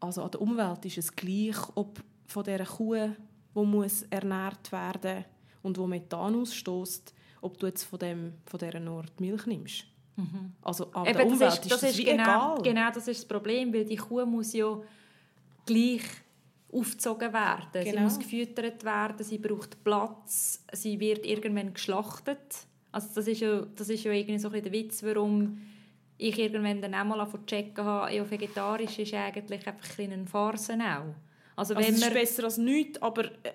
also an der Umwelt ist es gleich, ob von dieser Kuh wo muss ernährt werden und wo Methan ausstößt, ob du jetzt von, dem, von dieser Art Milch nimmst. Mhm. Also an Eben, der Umwelt das ist, das das ist wie genau, egal. genau das ist das Problem, weil die Kuh muss ja gleich aufgezogen werden. Sie Genau. muss gefüttert werden, sie braucht Platz, sie wird irgendwann geschlachtet. Also das ist ja, das ist ja irgendwie so ein bisschen der Witz, warum ich irgendwann dann auch mal zu checken habe, ja, vegetarisch ist eigentlich einfach ein bisschen ein Farsen auch. Also Also wenn es ist man, besser als nichts, aber äh,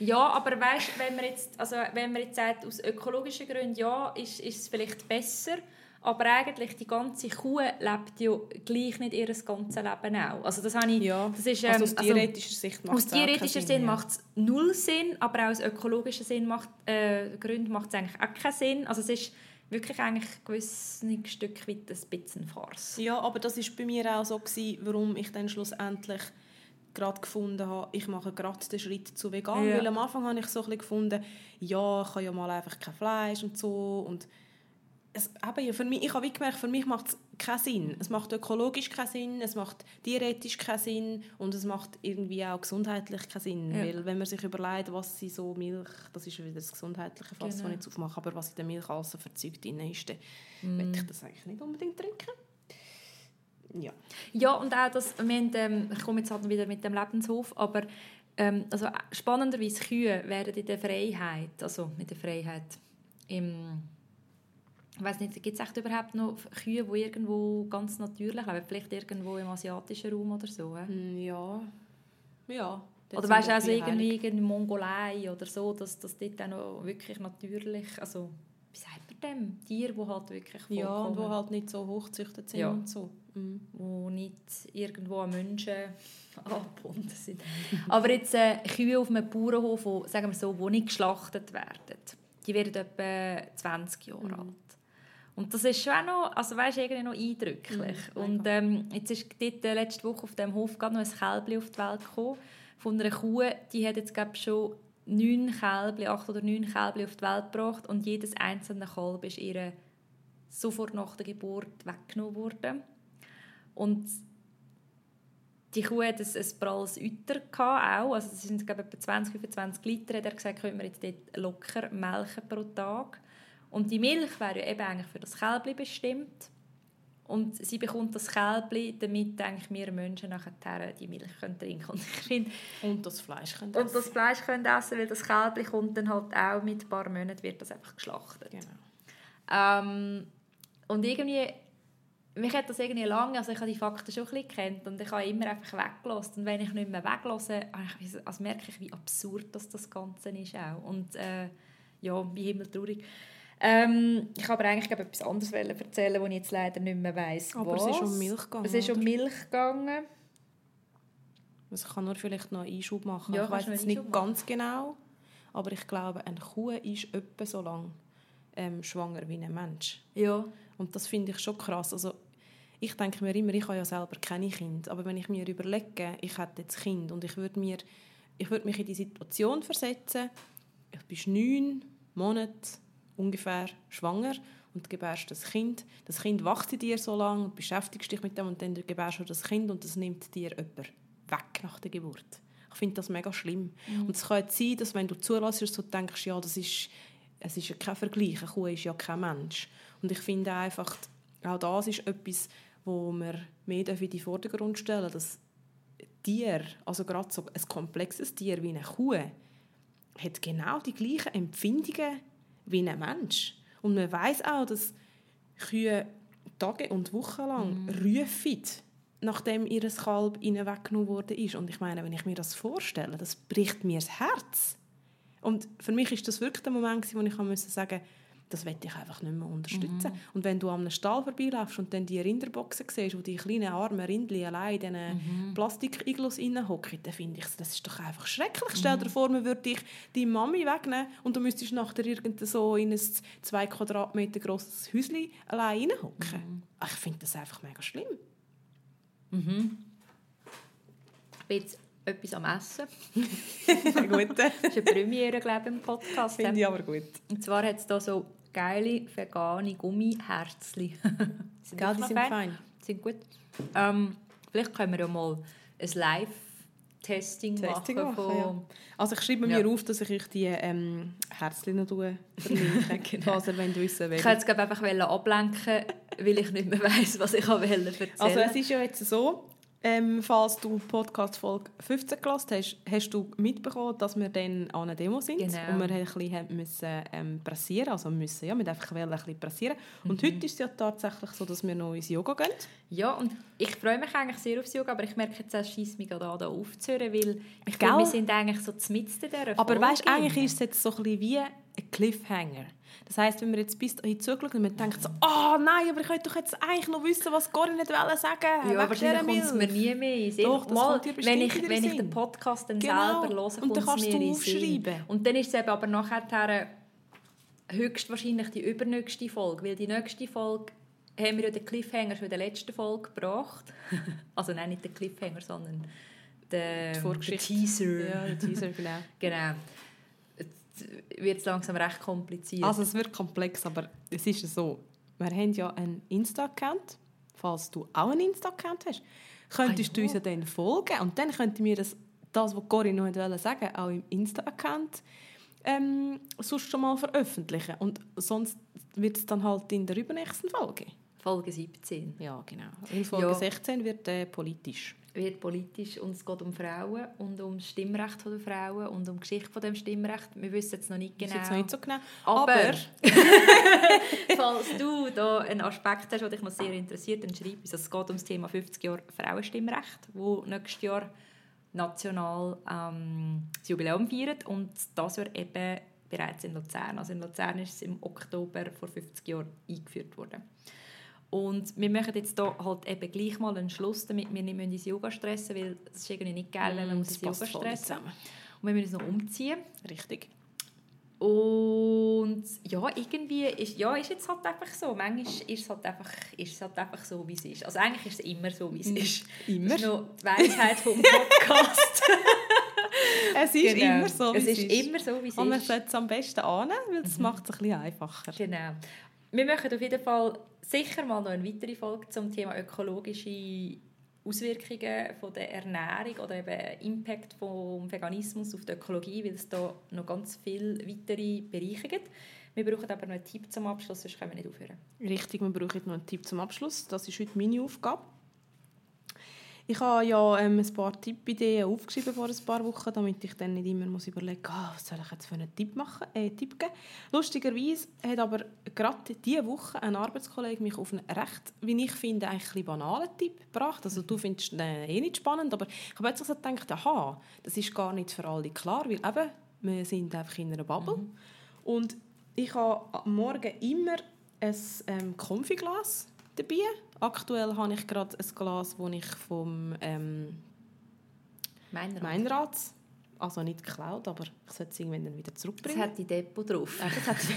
ja, aber weißt, wenn man jetzt, also wenn man jetzt sagt, aus ökologischen Gründen ja, ist, ist es vielleicht besser, aber eigentlich die ganze Kuh lebt ja gleich nicht ihr ganzes Leben auch. Also das habe ich, ja, das ist, also ähm, aus theoretischer Sicht macht aus es keinen theoretischer Sinn, Sinn macht es null Sinn, aber auch aus ökologischen Sinn macht, äh, Gründen macht es eigentlich auch keinen Sinn. Also es ist wirklich eigentlich ein gewisses Stück weit ein bisschen Farce. Ja, aber das ist bei mir auch so gewesen, warum ich dann schlussendlich gerade gefunden habe, ich mache gerade den Schritt zu vegan, Ja. weil am Anfang habe ich so ein bisschen gefunden, ja, ich habe ja mal einfach kein Fleisch und so und es, eben, ja, für mich, ich habe gemerkt, für mich macht es keinen Sinn. Es macht ökologisch keinen Sinn, es macht diätisch keinen Sinn und es macht irgendwie auch gesundheitlich keinen Sinn, Ja. weil wenn man sich überlegt, was sie so Milch, das ist wieder das gesundheitliche Fass, Genau. das ich jetzt aufmache, aber was in der Milch alles so verzeugt drin ist, dann Mm. ich das eigentlich nicht unbedingt trinken. Ja. Ja, und auch das, wir haben, ähm, ich komme jetzt halt wieder mit dem Lebenshof, aber ähm, also, spannenderweise Kühe werden in der Freiheit, also mit der Freiheit, im, ich weiß nicht, gibt es echt überhaupt noch Kühe, die irgendwo ganz natürlich leben, vielleicht irgendwo im asiatischen Raum oder so? hä? Mm, Ja. Ja. Oder weißt du, also irgendwie in Mongolei oder so, dass das dort auch noch wirklich natürlich, also wie sagt man dem? Tiere, die halt wirklich Ja, und vollkommen- wo halt nicht so hochgezüchtet sind Ja. und so. Mhm. wo nicht irgendwo an Menschen (laughs) angebunden sind. Aber jetzt äh, Kühe auf einem Bauernhof, wo, sagen wir so, wo nicht geschlachtet werden, die werden etwa 20 Jahre Mhm. alt. Und das ist schon auch noch, also weißt, irgendwie noch eindrücklich. Mhm, und ähm, jetzt ist dort, äh, letzte Woche auf dem Hof gerade noch ein Kälbchen auf die Welt gekommen, von einer Kuh, die hat jetzt glaub, schon neun Kälbchen, acht oder neun Kälbchen auf die Welt gebracht und jedes einzelne Kalb ist ihr sofort nach der Geburt weggenommen worden. Und die Kuh hat ein, ein pralles Euter auch. Also das sind glaube etwa 20, 25 Liter. Hat er gesagt, können wir jetzt dort locker melken pro Tag. Und die Milch wäre ja eben eigentlich für das Kälbchen bestimmt. Und sie bekommt das Kälbchen, damit eigentlich wir Menschen nachher die Milch können trinken können. Und ich finde, Und das Fleisch können und das Fleisch können essen, weil das Kälbchen kommt dann halt auch mit ein paar Monaten wird das einfach geschlachtet. Genau. Ähm, und irgendwie, mich hat das irgendwie lange, also ich habe die Fakten schon ein bisschen gekannt und ich habe immer einfach weggelassen. Und wenn ich nicht mehr weglasse, also merke ich, wie absurd das, das Ganze ist auch. Und äh, ja, wie himmeltraurig. Ähm, ich habe aber eigentlich glaube etwas anderes wollen erzählen, wo ich jetzt leider nicht mehr weiss, Aber was. es ist um Milch gegangen. Es ist um? Milch gegangen. Also ich kann nur vielleicht noch einen Einschub machen. Ja, ich weiß jetzt einen nicht Einschub ganz genau, aber ich glaube, eine Kuh ist etwa so lang ähm, schwanger wie ein Mensch. Ja. Und das finde ich schon krass. Also, ich denke mir immer, ich habe ja selber keine Kinder, aber wenn ich mir überlege, ich hätte jetzt Kind und ich würde, mir, ich würde mich in die Situation versetzen, ich bin neun Monate ungefähr schwanger und gebärst das Kind. Das Kind wächst in dir so lange und beschäftigst dich mit dem und dann gebärst du das Kind und das nimmt dir jemand weg nach der Geburt. Ich finde das mega schlimm. Und es kann sein, dass wenn du zulässt, du denkst, ja, das ist, es ist ja kein Vergleich, eine Kuh ist ja kein Mensch. Und ich finde einfach, auch das ist etwas, wo wir mehr in den Vordergrund stellen dass Tier, also gerade so ein komplexes Tier wie eine Kuh, hat genau die gleichen Empfindungen wie ein Mensch. Und man weiß auch, dass Kühe Tage und Wochen lang rufen, nachdem ihr Kalb ihnen weggenommen worden ist. Und ich meine, wenn ich mir das vorstelle, das bricht mir das Herz. Und für mich ist das wirklich der Moment, wo ich musste sagen, das will ich einfach nicht mehr unterstützen. Und wenn du an einem Stall vorbeiläufst und dann die Rinderboxen siehst, wo die kleinen armen Rindli allein in diesen Plastik-Iglus hocken, dann finde ich, das ist doch einfach schrecklich. Stell dir vor, man würde dich die Mami wegnehmen und du müsstest nachher irgend so in ein zwei Quadratmeter grosses Häuschen allein hocken. Ich finde das einfach mega schlimm. Ich bin jetzt etwas am Essen. (laughs) gut, Das ist eine Premiere, glaube ich, im Podcast. finde ich aber gut. Und zwar hat es da so geile vegane Gummiherzli. (laughs) sind Gell, die sind fein. fein. Sind gut. Ähm, vielleicht können wir ja mal ein Live Testing, Testing machen. machen, ja. Also ich schreibe Ja. mir auf, dass ich euch die ähm, Herzchen noch tue, (laughs) verlinke, Genau. falls ihr wollt wissen Ich welche. wollte glaub, einfach ablenken, weil ich nicht mehr weiss, was ich (laughs) erzählen wollte. Also es ist ja jetzt so, ähm, falls du Podcast Folge 15 gelassen hast, hast du mitbekommen, dass wir dann an einer Demo sind Genau. und wir ein bisschen müssen ähm, pressieren, also müssen, ja, wir einfach ein bisschen pressieren. Und Mhm. heute ist es ja tatsächlich so, dass wir noch ins Yoga gehen. Ja, und ich freue mich eigentlich sehr aufs Yoga, aber ich merke jetzt, es scheisst mich gerade an, da aufzuhören, weil ich finde, wir sind eigentlich so mitten in dieser Aber weißt, eigentlich ist es jetzt so ein bisschen wie ein Cliffhanger. Das heisst, wenn wir jetzt bis dahin zugeschaut und man denkt so, oh nein, aber ich könnte doch jetzt eigentlich noch wissen, was Corinne nicht wollen sagen Ja, wahrscheinlich kommt es mir nie mehr in den Sinn. Doch, das Mal, kommt dir bestimmt wenn ich, wenn den ich den. Podcast dann Genau. selber höre, Und kommt dann es kannst mir du in den Sinn. aufschreiben. Und dann ist es eben aber nachher höchstwahrscheinlich die übernächste Folge, weil die nächste Folge haben wir ja den Cliffhanger schon in der letzten Folge gebracht. (laughs) also nein, nicht den Cliffhanger, sondern den, den Teaser. Ja, der Teaser, genau. (laughs) Genau. Wird es langsam recht kompliziert. Also es wird komplex, aber es ist so, wir haben ja einen Insta-Account. Falls du auch einen Insta-Account hast, könntest Ah, du uns ja dann folgen und dann könnten wir das, das was Corinne noch wollte sagen auch im Insta-Account ähm, sonst schon mal veröffentlichen. Und sonst wird es dann halt in der übernächsten Folge. Folge 17 Ja, genau. In Folge Ja. 16 wird äh, politisch. Wird politisch und es geht um Frauen und um das Stimmrecht der Frauen und um die Geschichte von dem Stimmrecht. Wir wissen jetzt noch nicht genau. jetzt noch nicht so genau. Aber, Aber- (laughs) falls du da einen Aspekt hast, der dich noch sehr interessiert, dann schreib uns. Es geht um das Thema 50 Jahre Frauenstimmrecht, wo nächstes Jahr national ähm, das Jubiläum feiert und das Jahr eben bereits in Luzern. Also in Luzern ist es im Oktober vor 50 Jahren eingeführt worden. Und wir machen jetzt hier halt eben gleich mal einen Schluss, damit wir nicht mehr ins Yoga stressen weil es ist irgendwie nicht geil, wenn man Mm, ins Yoga stressen. Und wir müssen uns noch umziehen. Richtig. Und ja, irgendwie ist, ja, ist jetzt halt einfach so. Manchmal ist es halt einfach, ist es halt einfach so, wie es ist. Also eigentlich ist es immer so, wie es ist. Immer. Das ist noch die Weisheit vom Podcast. (laughs) Es ist Genau. immer so, wie es ist. immer so, wie es Und man ist. sollte es am besten annehmen, weil das macht es ein bisschen einfacher. Genau. Wir machen auf jeden Fall sicher mal noch eine weitere Folge zum Thema ökologische Auswirkungen von der Ernährung oder eben Impact vom Veganismus auf die Ökologie, weil es da noch ganz viele weitere Bereiche gibt. Wir brauchen aber noch einen Tipp zum Abschluss, sonst können wir nicht aufhören. Richtig, wir brauchen noch einen Tipp zum Abschluss. Das ist heute meine Aufgabe. Ich habe ja ähm, ein paar Tippideen aufgeschrieben vor ein paar Wochen, damit ich dann nicht immer muss überlegen muss, ah, was soll ich jetzt für einen Tipp, machen, äh, Tipp geben. Lustigerweise hat aber gerade diese Woche ein Arbeitskollege mich auf einen recht, wie ich finde, eigentlich ein banalen Tipp gebracht. Also du findest ihn äh, eh nicht spannend, aber ich habe jetzt so gedacht, aha, das ist gar nicht für alle klar, weil eben, wir sind einfach in einer Bubble. Und ich habe am Morgen immer ein ähm, Konfiglas dabei. Aktuell habe ich gerade ein Glas, das ich vom ähm, Meiner Meinrad, also nicht geklaut, aber ich sollte es irgendwann dann wieder Das zurückbringen. hat die Depot drauf. Das hat sie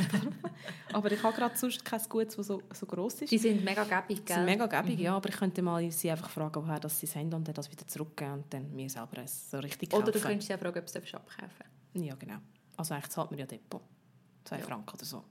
aber ich habe gerade sonst kein Gutes, das so, so gross ist. Die sind mega gäbig, Sie gell? sind mega gäbig, ja, aber ich könnte mal sie einfach fragen, woher das sie sind und dann das wieder zurückgeben und dann mir selber es so richtig kaufen. Oder du könntest ja fragen, ob du es abkaufen Ja, genau. Also eigentlich zahlt man ja Depot. Zwei Ja. Franken oder so.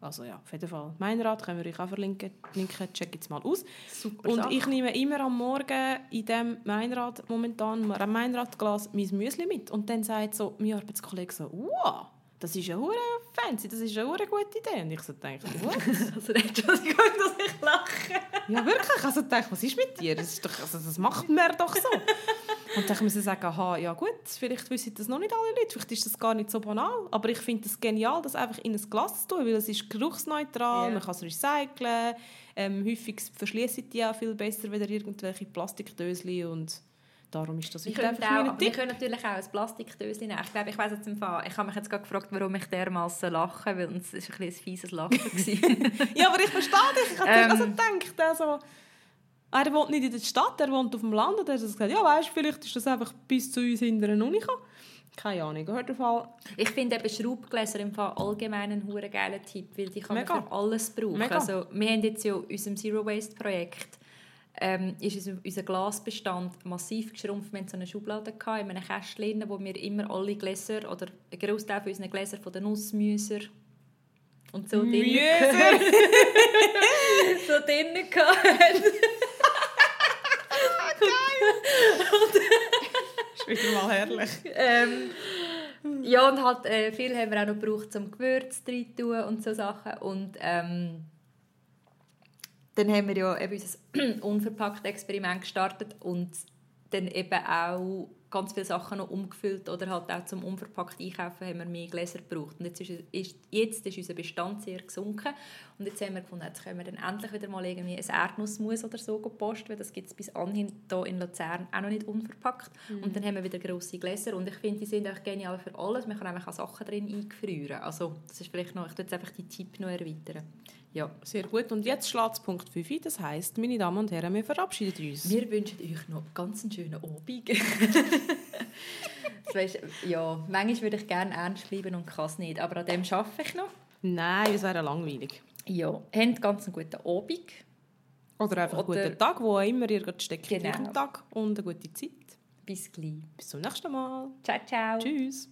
Also ja, auf jeden Fall. Mein Rat können wir euch auch verlinken. Linken, check jetzt mal aus. Super Und Sache. ich nehme immer am Morgen in dem Meinrad momentan am Meinradglas mein Müsli mit. Und dann sagt so mein Arbeitskollege so, wow, das ist ja hure fancy, das ist ja hure gute Idee. Und ich so denke, what? (laughs) Also, Entschuldigung, dass ich lache. ja wirklich, also denke, was ist mit dir? Das, ist doch, also, das macht man doch so. (laughs) Und dann müssen sagen, aha, ja gut, vielleicht wissen das noch nicht alle Leute, vielleicht ist das gar nicht so banal, aber ich finde es genial, das einfach in ein Glas zu tun, weil es ist geruchsneutral, Ja. man kann es recyceln, ähm, häufig verschließen die auch viel besser als irgendwelche Plastikdöschen und darum ist das Wir können, auch, wir können natürlich auch ein Plastikdöschen nehmen. Ich glaube, ich weiss jetzt im Fall, ich habe mich jetzt gerade gefragt, warum ich dermaßen lache, weil es ist ein, ein fieses Lachen. (laughs) Ja, aber ich verstehe dich, ich habe (laughs) Ähm. also gedacht, also, er wohnt nicht in der Stadt, er wohnt auf dem Land und er hat gesagt, ja weißt, vielleicht ist das einfach bis zu uns in der Uni gekommen. Keine Ahnung, gehört der Fall. Ich finde eben Schraubgläser im Fall allgemein einen hure geilen Tipp, weil die kann Mega. man für alles brauchen. Mega. Also, wir haben jetzt ja in unserem Zero Waste Projekt ähm, ist unser, Glasbestand massiv geschrumpft. Wir hatten so eine Schublade gehabt, in einem Kästchen, wo wir immer alle Gläser oder einen Großteil von unseren Gläser von den Nussmüser und so drinnen- Müser. (laughs) so gehabt. (laughs) Wieder mal herrlich. ähm, ja, und halt, äh, viel haben wir auch noch gebraucht, um Gewürze rein tun und so Sachen. Und ähm, dann haben wir ja eben unser (clears throat) unverpackt Experiment gestartet und dann eben auch ganz viele Sachen noch umgefüllt oder halt auch zum unverpackt einkaufen haben wir mehr Gläser gebraucht. Und jetzt ist, ist, jetzt ist unser Bestand sehr gesunken und jetzt haben wir gefunden, jetzt können wir dann endlich wieder mal irgendwie ein Erdnussmus oder so posten, weil das gibt es bis anhin hier in Luzern auch noch nicht unverpackt. Mhm. Und dann haben wir wieder grosse Gläser und ich finde, die sind auch genial für alles. Man kann einfach auch Sachen drin eingefrieren. Also das ist vielleicht noch, ich jetzt einfach die Tipp noch erweitern. Ja, sehr gut. Und jetzt schlägt es Punkt 5 ein. Das heisst, meine Damen und Herren, wir verabschieden uns. Wir wünschen euch noch ganz einen schönen Abend. (laughs) weißt, ja, manchmal würde ich gerne ernst bleiben und kann es nicht. Aber an dem arbeite ich noch. Nein, es wäre langweilig. Ja, habt ganz einen guten Abend. Oder einfach Oder, einen guten Tag, wo immer ihr gerade steckt. Genau. Tag und eine gute Zeit. Bis gleich. Bis zum nächsten Mal. Ciao, ciao. Tschüss.